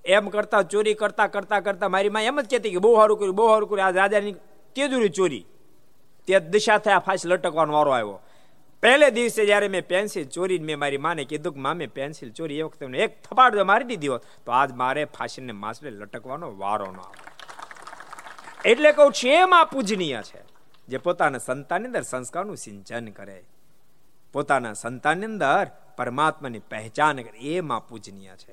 એમ કરતા, ચોરી કરતા કરતા કરતા મારી માં એમ જ કહેતી કે બહુ સારું કર્યું, બહુ સારું કર્યું. આ રાજાની તેજુરી ચોરી. તે દિશા થયા ફાંસ લટકવાનો વારો આવ્યો. પહેલે દિવસે જ્યારે મેં પેન્સિલ ચોરી મેં મારી માને કીધું કે, મામે પેન્સિલ ચોરી. એ વખતે એક થપાડ મારી દીધી હોત. તો આજ મારે ફાંસીને માસલે લટકવાનો વારો ન આવે. એટલે કહું છું એમાં પૂજનીય છે, જે પોતાના સંતાનની અંદર સંસ્કારનું સિંચન કરે. પોતાના સંતાનની અંદર પરમાત્માની પહેચાન કરે. એમાં પૂજનીય છે.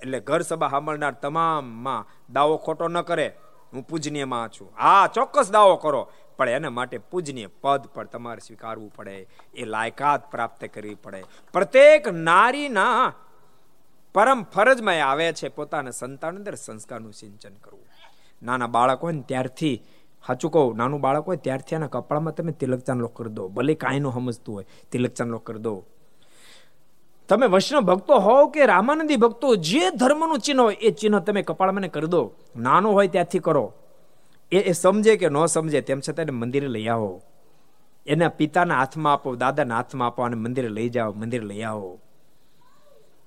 એટલે ઘર સભા સાંભળનાર તમામમાં દાવો ખોટો ન કરે. હું પૂજનીયમાં છું. હા, ચોક્કસ દાવો કરો. પણ એના માટે પૂજનીય પદ પર તમારે સ્વીકારવું પડે. એ લાયકાત પ્રાપ્ત કરવી પડે. પ્રત્યેક નારીના પરમ ફરજમાં આવે છે પોતાના સંતાન અંદર સંસ્કારનું સિંચન કરવું. નાના બાળક હોય ને ત્યારથી, સાચું કહું, નાનું બાળક હોય ત્યારથી એના કપડામાં તમે તિલક ચાંદલો કરી દો. ભલે કાંઈ નું સમજતું હોય, તિલક ચાંદલો કરી દો. તમે વૈષ્ણવ ભક્તો હોવ કે રામાનંદી ભક્તો, જે ધર્મનું ચિહ્ન હોય એ ચિહ્ન તમે કપાળમાં કરી દો. નાનો હોય ત્યાંથી કરો. એ એ સમજે કે ન સમજે તેમ છતાં એને મંદિરે લઈ આવો. એના પિતાના હાથમાં આપો, દાદાના હાથમાં આપો અને મંદિરે લઈ જાઓ, મંદિરે લઈ આવો.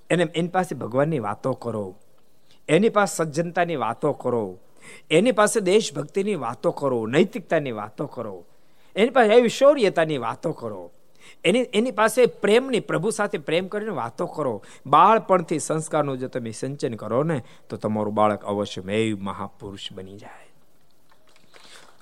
એને એની પાસે ભગવાનની વાતો કરો. એની પાસે સજ્જનતાની વાતો કરો. એની પાસે દેશભક્તિની વાતો કરો, નૈતિકતાની વાતો કરો. એની પાસે ઐશ્વર્યતાની વાતો કરો. એની એની પાસે પ્રેમની, પ્રભુ સાથે પ્રેમ કરીને વાતો કરો. બાળપણથી સંસ્કારનું જો તમે સિંચન કરો ને, તો તમારું બાળક અવશ્ય મેં મહાપુરુષ બની જાય.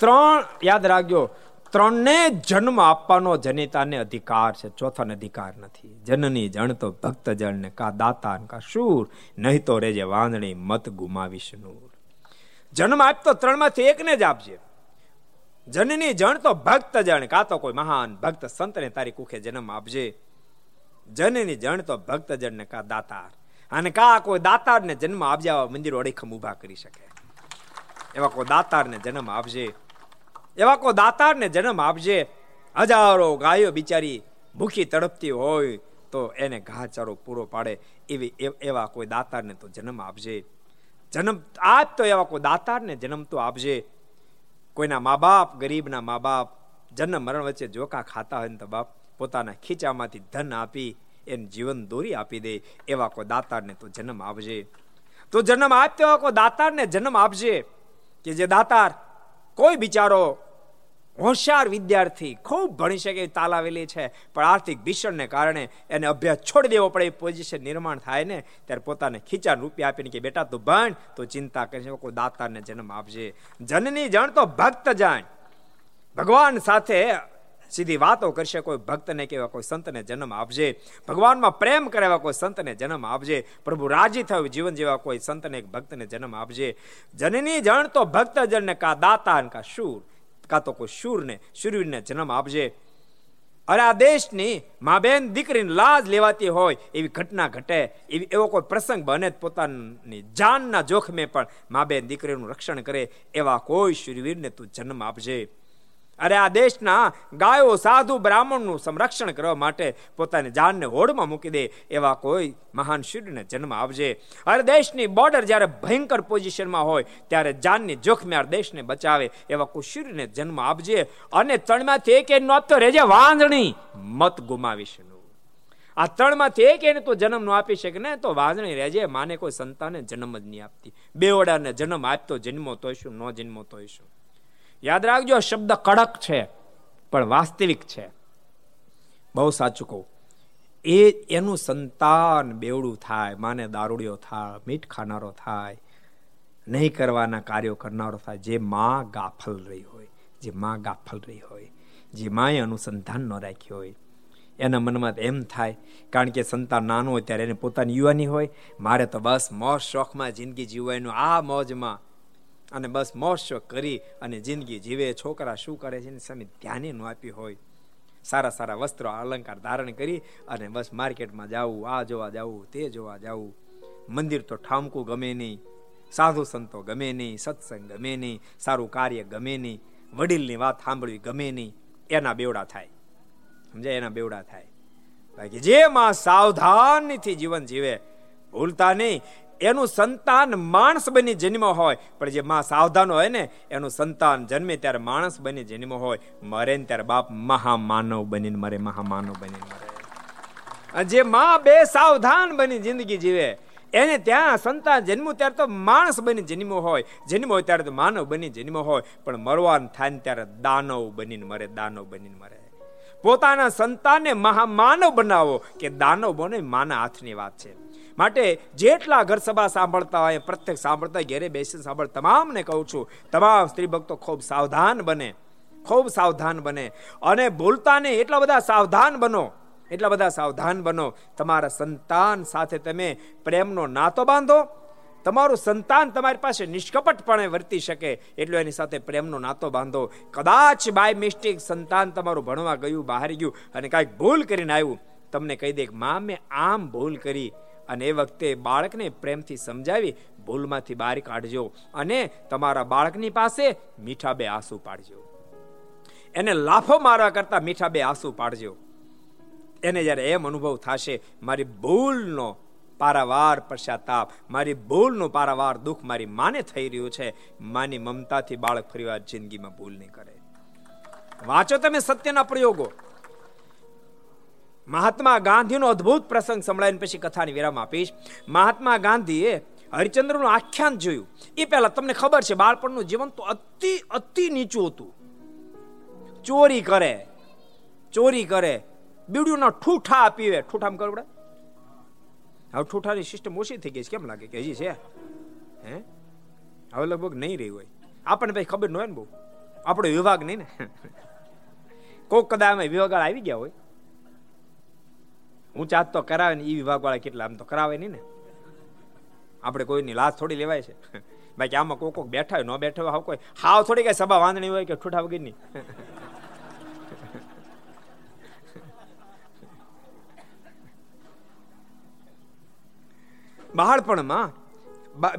ત્રણ, યાદ રાખજો, ત્રણને જન્મ આપવાનો જનિતાને અધિકાર છે ચોથાને અધિકાર નથી. જનની જણ તો ભક્ત જણને કા દાતા કા શૂર, નહીં તો રેજે વાંદણી મત ગુમાવીશ નૂર. જન્મ આપતો ત્રણમાંથી એકને જ આપજે. જનની જણ તો ભક્ત જણ કા તો કોઈ મહાન ભક્ત સંતને તારી કુખે જન્મ આપજે. જનની જણ તો ભક્ત જણને કા દાતાર. અને કા કોઈ દાતારને જન્મ આપજે, આવા મંદિરો અડીખમ ઊભા કરી શકે. એવા કોઈ દાતારને જન્મ આપજે. એવા કોઈ દાતારને જન્મ આપજે. હજારો ગાયો બિચારી ભૂખી તડપતી હોય તો એને ઘાચારો પૂરો પાડે. એવી એવા કોઈ દાતારને તો જન્મ આપજે. જન્મ આજ તો એવા કોઈ દાતારને જન્મ તો આપજે. કોઈના મા બાપ ગરીબના મા બાપ જન્મ મરણ વચ્ચે જોકા ખાતા હોય ને તો બાપ પોતાના ખીચામાંથી ધન આપી એને જીવન દોરી આપી દે. એવા કોઈ દાતારને તો જન્મ આપજે. તો જન્મ આપ્યો કોઈ દાતારને જન્મ આપજે કે જે દાતાર કોઈ બિચારો હોશિયાર વિદ્યાર્થી ખૂબ ભણી શકે તાલાવેલી છે, પણ આર્થિક ભીષણને કારણે એને અભ્યાસ છોડી દેવો પડે પોઝિશન નિર્માણ થાય ને, ત્યારે પોતાને ખીચા રૂપિયા આપીને કે, બેટા, તું ભણ, તો ચિંતા કરી કોઈ દાતાને જન્મ આપજે. જનની જણ તો ભક્ત જાણ. ભગવાન સાથે સીધી વાતો કરશે, કોઈ ભક્તને કેવા કોઈ સંતને જન્મ આપજે. ભગવાનમાં પ્રેમ કરે એવા કોઈ સંતને જન્મ આપજે. પ્રભુ રાજી થયું જીવન જેવા કોઈ સંતને એક ભક્તને જન્મ આપજે. જનની જણ તો ભક્ત જણને કા દાતા કા શૂર, કા તો કોઈ શૂરને, શૂરવીરને જન્મ આપજે. અરે આ દેશની મા બેન દીકરીની લાજ લેવાતી હોય એવી ઘટના ઘટે, એવી એવો કોઈ પ્રસંગ બને પોતાની જાનના જોખમે પણ મા બેન દીકરીનું રક્ષણ કરે, એવા કોઈ શૂરવીરને તું જન્મ આપજે. અરે આ દેશના ગાયો સાધુ બ્રાહ્મણનું સંરક્ષણ કરવા માટે પોતાની જાનને હોડમાં મૂકી દે એવા કોઈ મહાન શૂરને જન્મ આપજે. અરે દેશની બોર્ડર જ્યારે ભયંકર પોઝિશનમાં હોય, ત્યારે જાનની જોખમે આ દેશને બચાવે એવા કોઈ શૂરને જન્મ આપજે. અને ત્રણમાંથી એક એનો આપતો રેજે વાંધણી મત ગુમાવીશ આ ત્રણમાંથી એક એને તો જન્મ નો આપી શકે ને, તો વાંધણી રહેજે. માને કોઈ સંતાને જન્મ જ નહીં આપતી. બેવડાને જન્મ આપતો જન્મો તો શું ન જન્મો તો શું યાદ રાખજો, શબ્દ કડક છે, પણ વાસ્તવિક છે. બહુ સાચું કહું. એ એનું સંતાન બેવડું થાય, માને દારૂડિયો થાય, મીઠ ખાનારો થાય, નહીં કરવાના કાર્યો કરનારો થાય, જે માં ગાફલ રહી હોય, જે માં ગાફલ રહી હોય, જે માએ અનુસંધાન ન રાખ્યું હોય. એના મનમાં એમ થાય, કારણ કે સંતાન નાનું હોય ત્યારે એને પોતાની યુવાની હોય. મારે તો બસ મોજ, શોખમાં જિંદગી જીવવાનું, આ મોજમાં અને બસ મોજ કરી અને જિંદગી જીવે. છોકરા શું કરે છે એની સામે ધ્યાને ન આપ્યું હોય. સારા સારા વસ્ત્રો અલંકાર ધારણ કરી અને બસ માર્કેટમાં જવું, આ જોવા જવું, તે જોવા જવું. મંદિર તો ઠામકું ગમે નહીં, સાધુ સંતો ગમે નહીં, સત્સંગ ગમે નહીં, સારું કાર્ય ગમે નહીં, વડીલની વાત સાંભળવી ગમે નહીં, એના બેવડા થાય. સમજાય? એના બેવડા થાય. બાકી જે માં સાવધાનથી જીવન જીવે, ભૂલતા નહીં. એનું સંતાન માણસ બની જન્મ હોય. પણ જે માં સાવધાન હોય ને, એનું સંતાન જન્મે ત્યારે માણસ બની જન્મ હોય. મરે ને ત્યારે બાપ મહામાનવ બનીને મરે, મહામાનવ બનીને મરે. જે માં બે સાવધાન બની જિંદગી જીવે, એને ત્યાં સંતાન જન્મ ત્યારે તો માણસ બની જન્મો હોય. જન્મ હોય ત્યારે તો માનવ બની જન્મો હોય. પણ મરવાનું થાય ને ત્યારે દાનવ બનીને મરે, દાનવ બનીને મરે. પોતાના સંતાનને મહામાનવ બનાવો, કે દાનવ બને માના હાથની વાત છે. માટે જેટલા ઘર સભા સાંભળતા હોય પ્રત્યેક સાંભળતા ઘેરે બેસી સાંભળ તમામને કહું છું, તમામ સ્ત્રી ભક્તો ખૂબ સાવધાન બને, ખૂબ સાવધાન બને. અને ભૂલતા ને એટલા બધા સાવધાન બનો, એટલા બધા સાવધાન બનો, તમારા સંતાન સાથે તમે પ્રેમનો નાતો બાંધો, તમારું સંતાન તમારી પાસે નિષ્કપટપણે વર્તી શકે, એટલો એની સાથે પ્રેમનો નાતો બાંધો. કદાચ બાય મિસ્ટેક સંતાન તમારું ભણવા ગયું, બહાર ગયું, અને કાંઈક ભૂલ કરીને આવ્યું, તમને કહી દે કે મા મેં આમ ભૂલ કરી અને એ વખતે બાળકને પ્રેમથી સમજાવી ભૂલમાંથી બહાર કાઢજો અને તમારા બાળકની પાસે મીઠા બે આંસુ પાડજો. એને લાફો મારવા કરતા મીઠા બે આંસુ પાડજો. એને જ્યારે એમ અનુભવ થશે, મારી ભૂલનો પારાવાર પશ્ચાતાપ, મારી ભૂલનું પારાવાર દુઃખ મારી માને થઈ રહ્યું છે. માની મમતાથી બાળક ફરીવાર જિંદગીમાં ભૂલ નહીં કરે. વાંચો તમે સત્યના પ્રયોગો. મહાત્મા ગાંધીનો અદ્ભુત પ્રસંગ સંભળાઈને પછી કથાની વિરામ આપીશ. મહાત્મા ગાંધીએ હરિચંદ્રનું આખ્યાન જોયું. એ પહેલા તમને ખબર છે, બાળપણનું જીવન તો અતિ અતિ નીચું હતું. ચોરી કરે ચોરી કરે. બીડીઓના ઠૂઠા પીવે. ઠૂઠામ કરવડે હવે ઠૂઠાની સિસ્ટમ ઓછી થઈ ગઈ છે. કેમ લાગે? કે હજી છે? હે? હવે લગભગ નહીં રહી હોય. આપણને ભાઈ ખબર ન હોય ને બહુ. આપણો વિભાગ નહીં ને? કોક કદાચ વિભાગ આવી ગયા હોય. ઊંચા તો કરાવે ને એ વિભાગ વાળા કેટલા, આમ તો કરાવે નહીં ને. આપણે કોઈની લાશ થોડી લેવાય છે. બાકી આમાં કોઈ કોક બેઠા હોય, ન બેઠા હોય કોઈ. હાવ થોડી કઈ સભા વાંધણી હોય કે ઠૂઠા વગરની. બાળપણમાં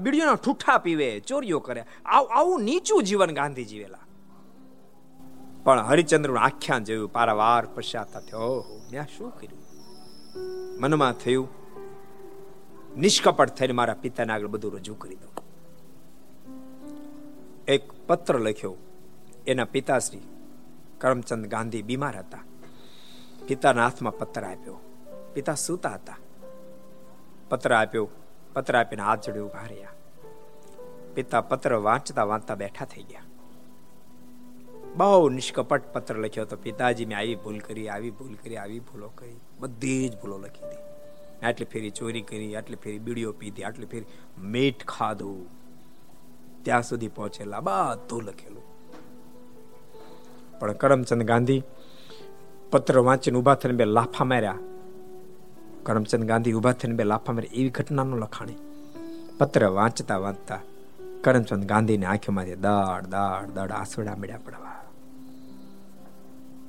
બીડીઓના ઠૂઠા પીવે, ચોરીઓ કરે. આવું નીચું જીવન ગાંધી જીવેલા. પણ હરિચંદ્ર આખ્યાન જોયું, પારાવાર પશ્ચાતા થયો. મેં શું કર્યું? મનમાં થયું, નિષ્કપટ થઈને મારા પિતાને આગળ બધું રજૂ કરી દઉં. એક પત્ર લખ્યો. એના પિતાશ્રી કરમચંદ ગાંધી બીમાર હતા. પિતાના હાથમાં પત્ર આપ્યો. પિતા સૂતા હતા. પત્ર આપ્યો. પત્ર આપીને હાથ જોડે ઊભા રહ્યા. પિતા પત્ર વાંચતા વાંચતા બેઠા થઈ ગયા. બહુ નિષ્કપટ પત્ર લખ્યો તો પિતાજી, મેં આવી ભૂલ કરી, આવી ભૂલ કરી, આવી ભૂલો કરી. બધી જ ભૂલો લખી દીધી આટલી ફેરી ચોરી કરી, આટલી ફેરી બીડીઓ પીધી, આટલી ફેરી મીઠ ખાધું. ત્યાં સુધી પહોંચેલા બધું લખેલું. પણ કરમચંદ ગાંધી પત્ર વાંચીને ઊભા થઈને બે લાફા માર્યા. કરમચંદ ગાંધી ઊભા થઈને બે લાફા માર્યા એવી ઘટનાનું લખાણી. પત્ર વાંચતા વાંચતા કરમચંદ ગાંધીની આંખોમાંથી દાડ દાડ દાડ આસોડા મળ્યા પડવા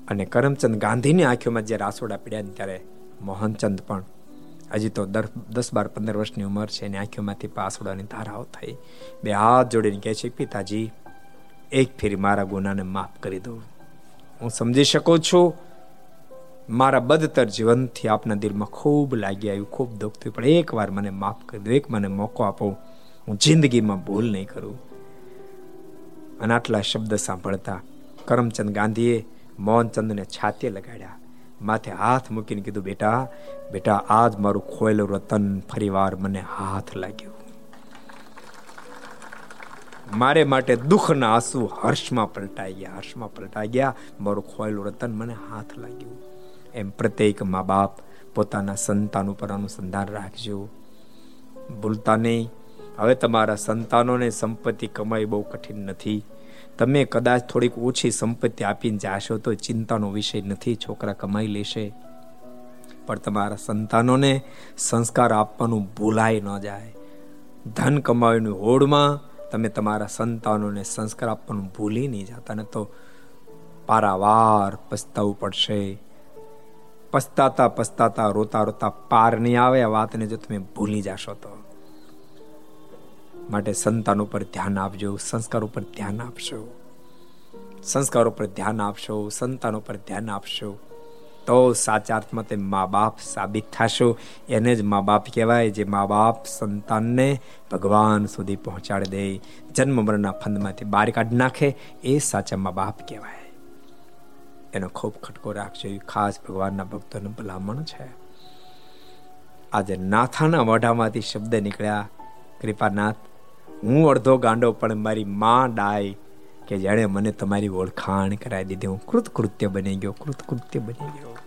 અને કરમચંદ ગાંધીની આંખોમાં જ્યારે આસોડા પડ્યા ત્યારે મોહનચંદ પણ. હજી તો દસ બાર પંદર વર્ષની ઉંમર છે એની આંખોમાંથી પાસોડાની ધારાઓ થઈ. બે હાથ જોડીને કહે છે, પિતાજી, એક ફેરી મારા ગુનાને માફ કરી દઉં હું સમજી શકું છું, મારા બદતર જીવનથી આપના દિલમાં ખૂબ લાગી આવ્યું, ખૂબ દુઃખ થયું, પણ એક વાર મને માફ કરી દો, એક મને મોકો આપો. હું જિંદગીમાં ભૂલ નહીં કરું. અને આટલા શબ્દ સાંભળતા કરમચંદ ગાંધીએ મોહનચંદને છાતે લગાડ્યા. માથે હાથ મૂકીને કીધું, બેટા બેટા, આજ મારું ખોયેલું રતન ફરીવાર મને હાથ લાગ્યું. મારે માટે દુઃખના આંસુ હર્ષમાં પલટાઈ ગયા, હર્ષમાં પલટાઈ ગયા. મારું ખોયેલું રતન મને હાથ લાગ્યું. એમ પ્રત્યેક મા બાપ પોતાના સંતાન ઉપર અનુસંધાન રાખજો. ભૂલતા નહીં. હવે તમારા સંતાનોને સંપત્તિ કમાઈ બહુ કઠિન નથી. તમે કદાચ થોડીક ઓછી સંપત્તિ આપીને જાશો તો ચિંતાનો વિષય નથી, છોકરા કમાઈ લેશે. પણ તમારા સંતાનોને સંસ્કાર આપવાનું ભૂલાય ન જાય. ધન કમાવીની હોડમાં તમે તમારા સંતાનોને સંસ્કાર આપવાનું ભૂલી નહીં જતા ને તો પારાવાર પસ્તાવું પડશે. પસ્તાતા પસ્તાતા રોતા રોતા પાર નહીં આવે આ વાતને જો તમે ભૂલી જશો તો. માટે સંતાન ઉપર ધ્યાન આપજો, સંસ્કાર ઉપર ધ્યાન આપશો. સંસ્કાર ઉપર ધ્યાન આપશો, સંતાન ઉપર ધ્યાન આપશો. તો સાચા અર્થમાં તે મા બાપ સાબિત થશો. એને જ મા બાપ કહેવાય, જે મા બાપ સંતાનને ભગવાન સુધી પહોંચાડી દે. જન્મ મરણના ફંદમાંથી બહાર કાઢી નાખે, એ સાચા મા બાપ કહેવાય. એનો ખૂબ ખટકો રાખજો. એ ખાસ ભગવાનના ભક્તોનું ભલામણ છે. આજે નાથાના મોઢામાંથી શબ્દ નીકળ્યા. કૃપાનાથ હું અડધો ગાંડો, પણ મારી માં ડાય કે જાણે મને તમારી ઓળખાણ કરાવી દીધી. હું કૃતકૃત્ય બની ગયો, કૃતકૃત્ય બની ગયો.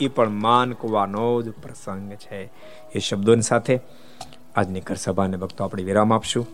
એ પણ માન કુવાનો જ પ્રસંગ છે. એ શબ્દોની સાથે આજની ઘર સભાને ભક્તો આપણે વિરામ આપશું.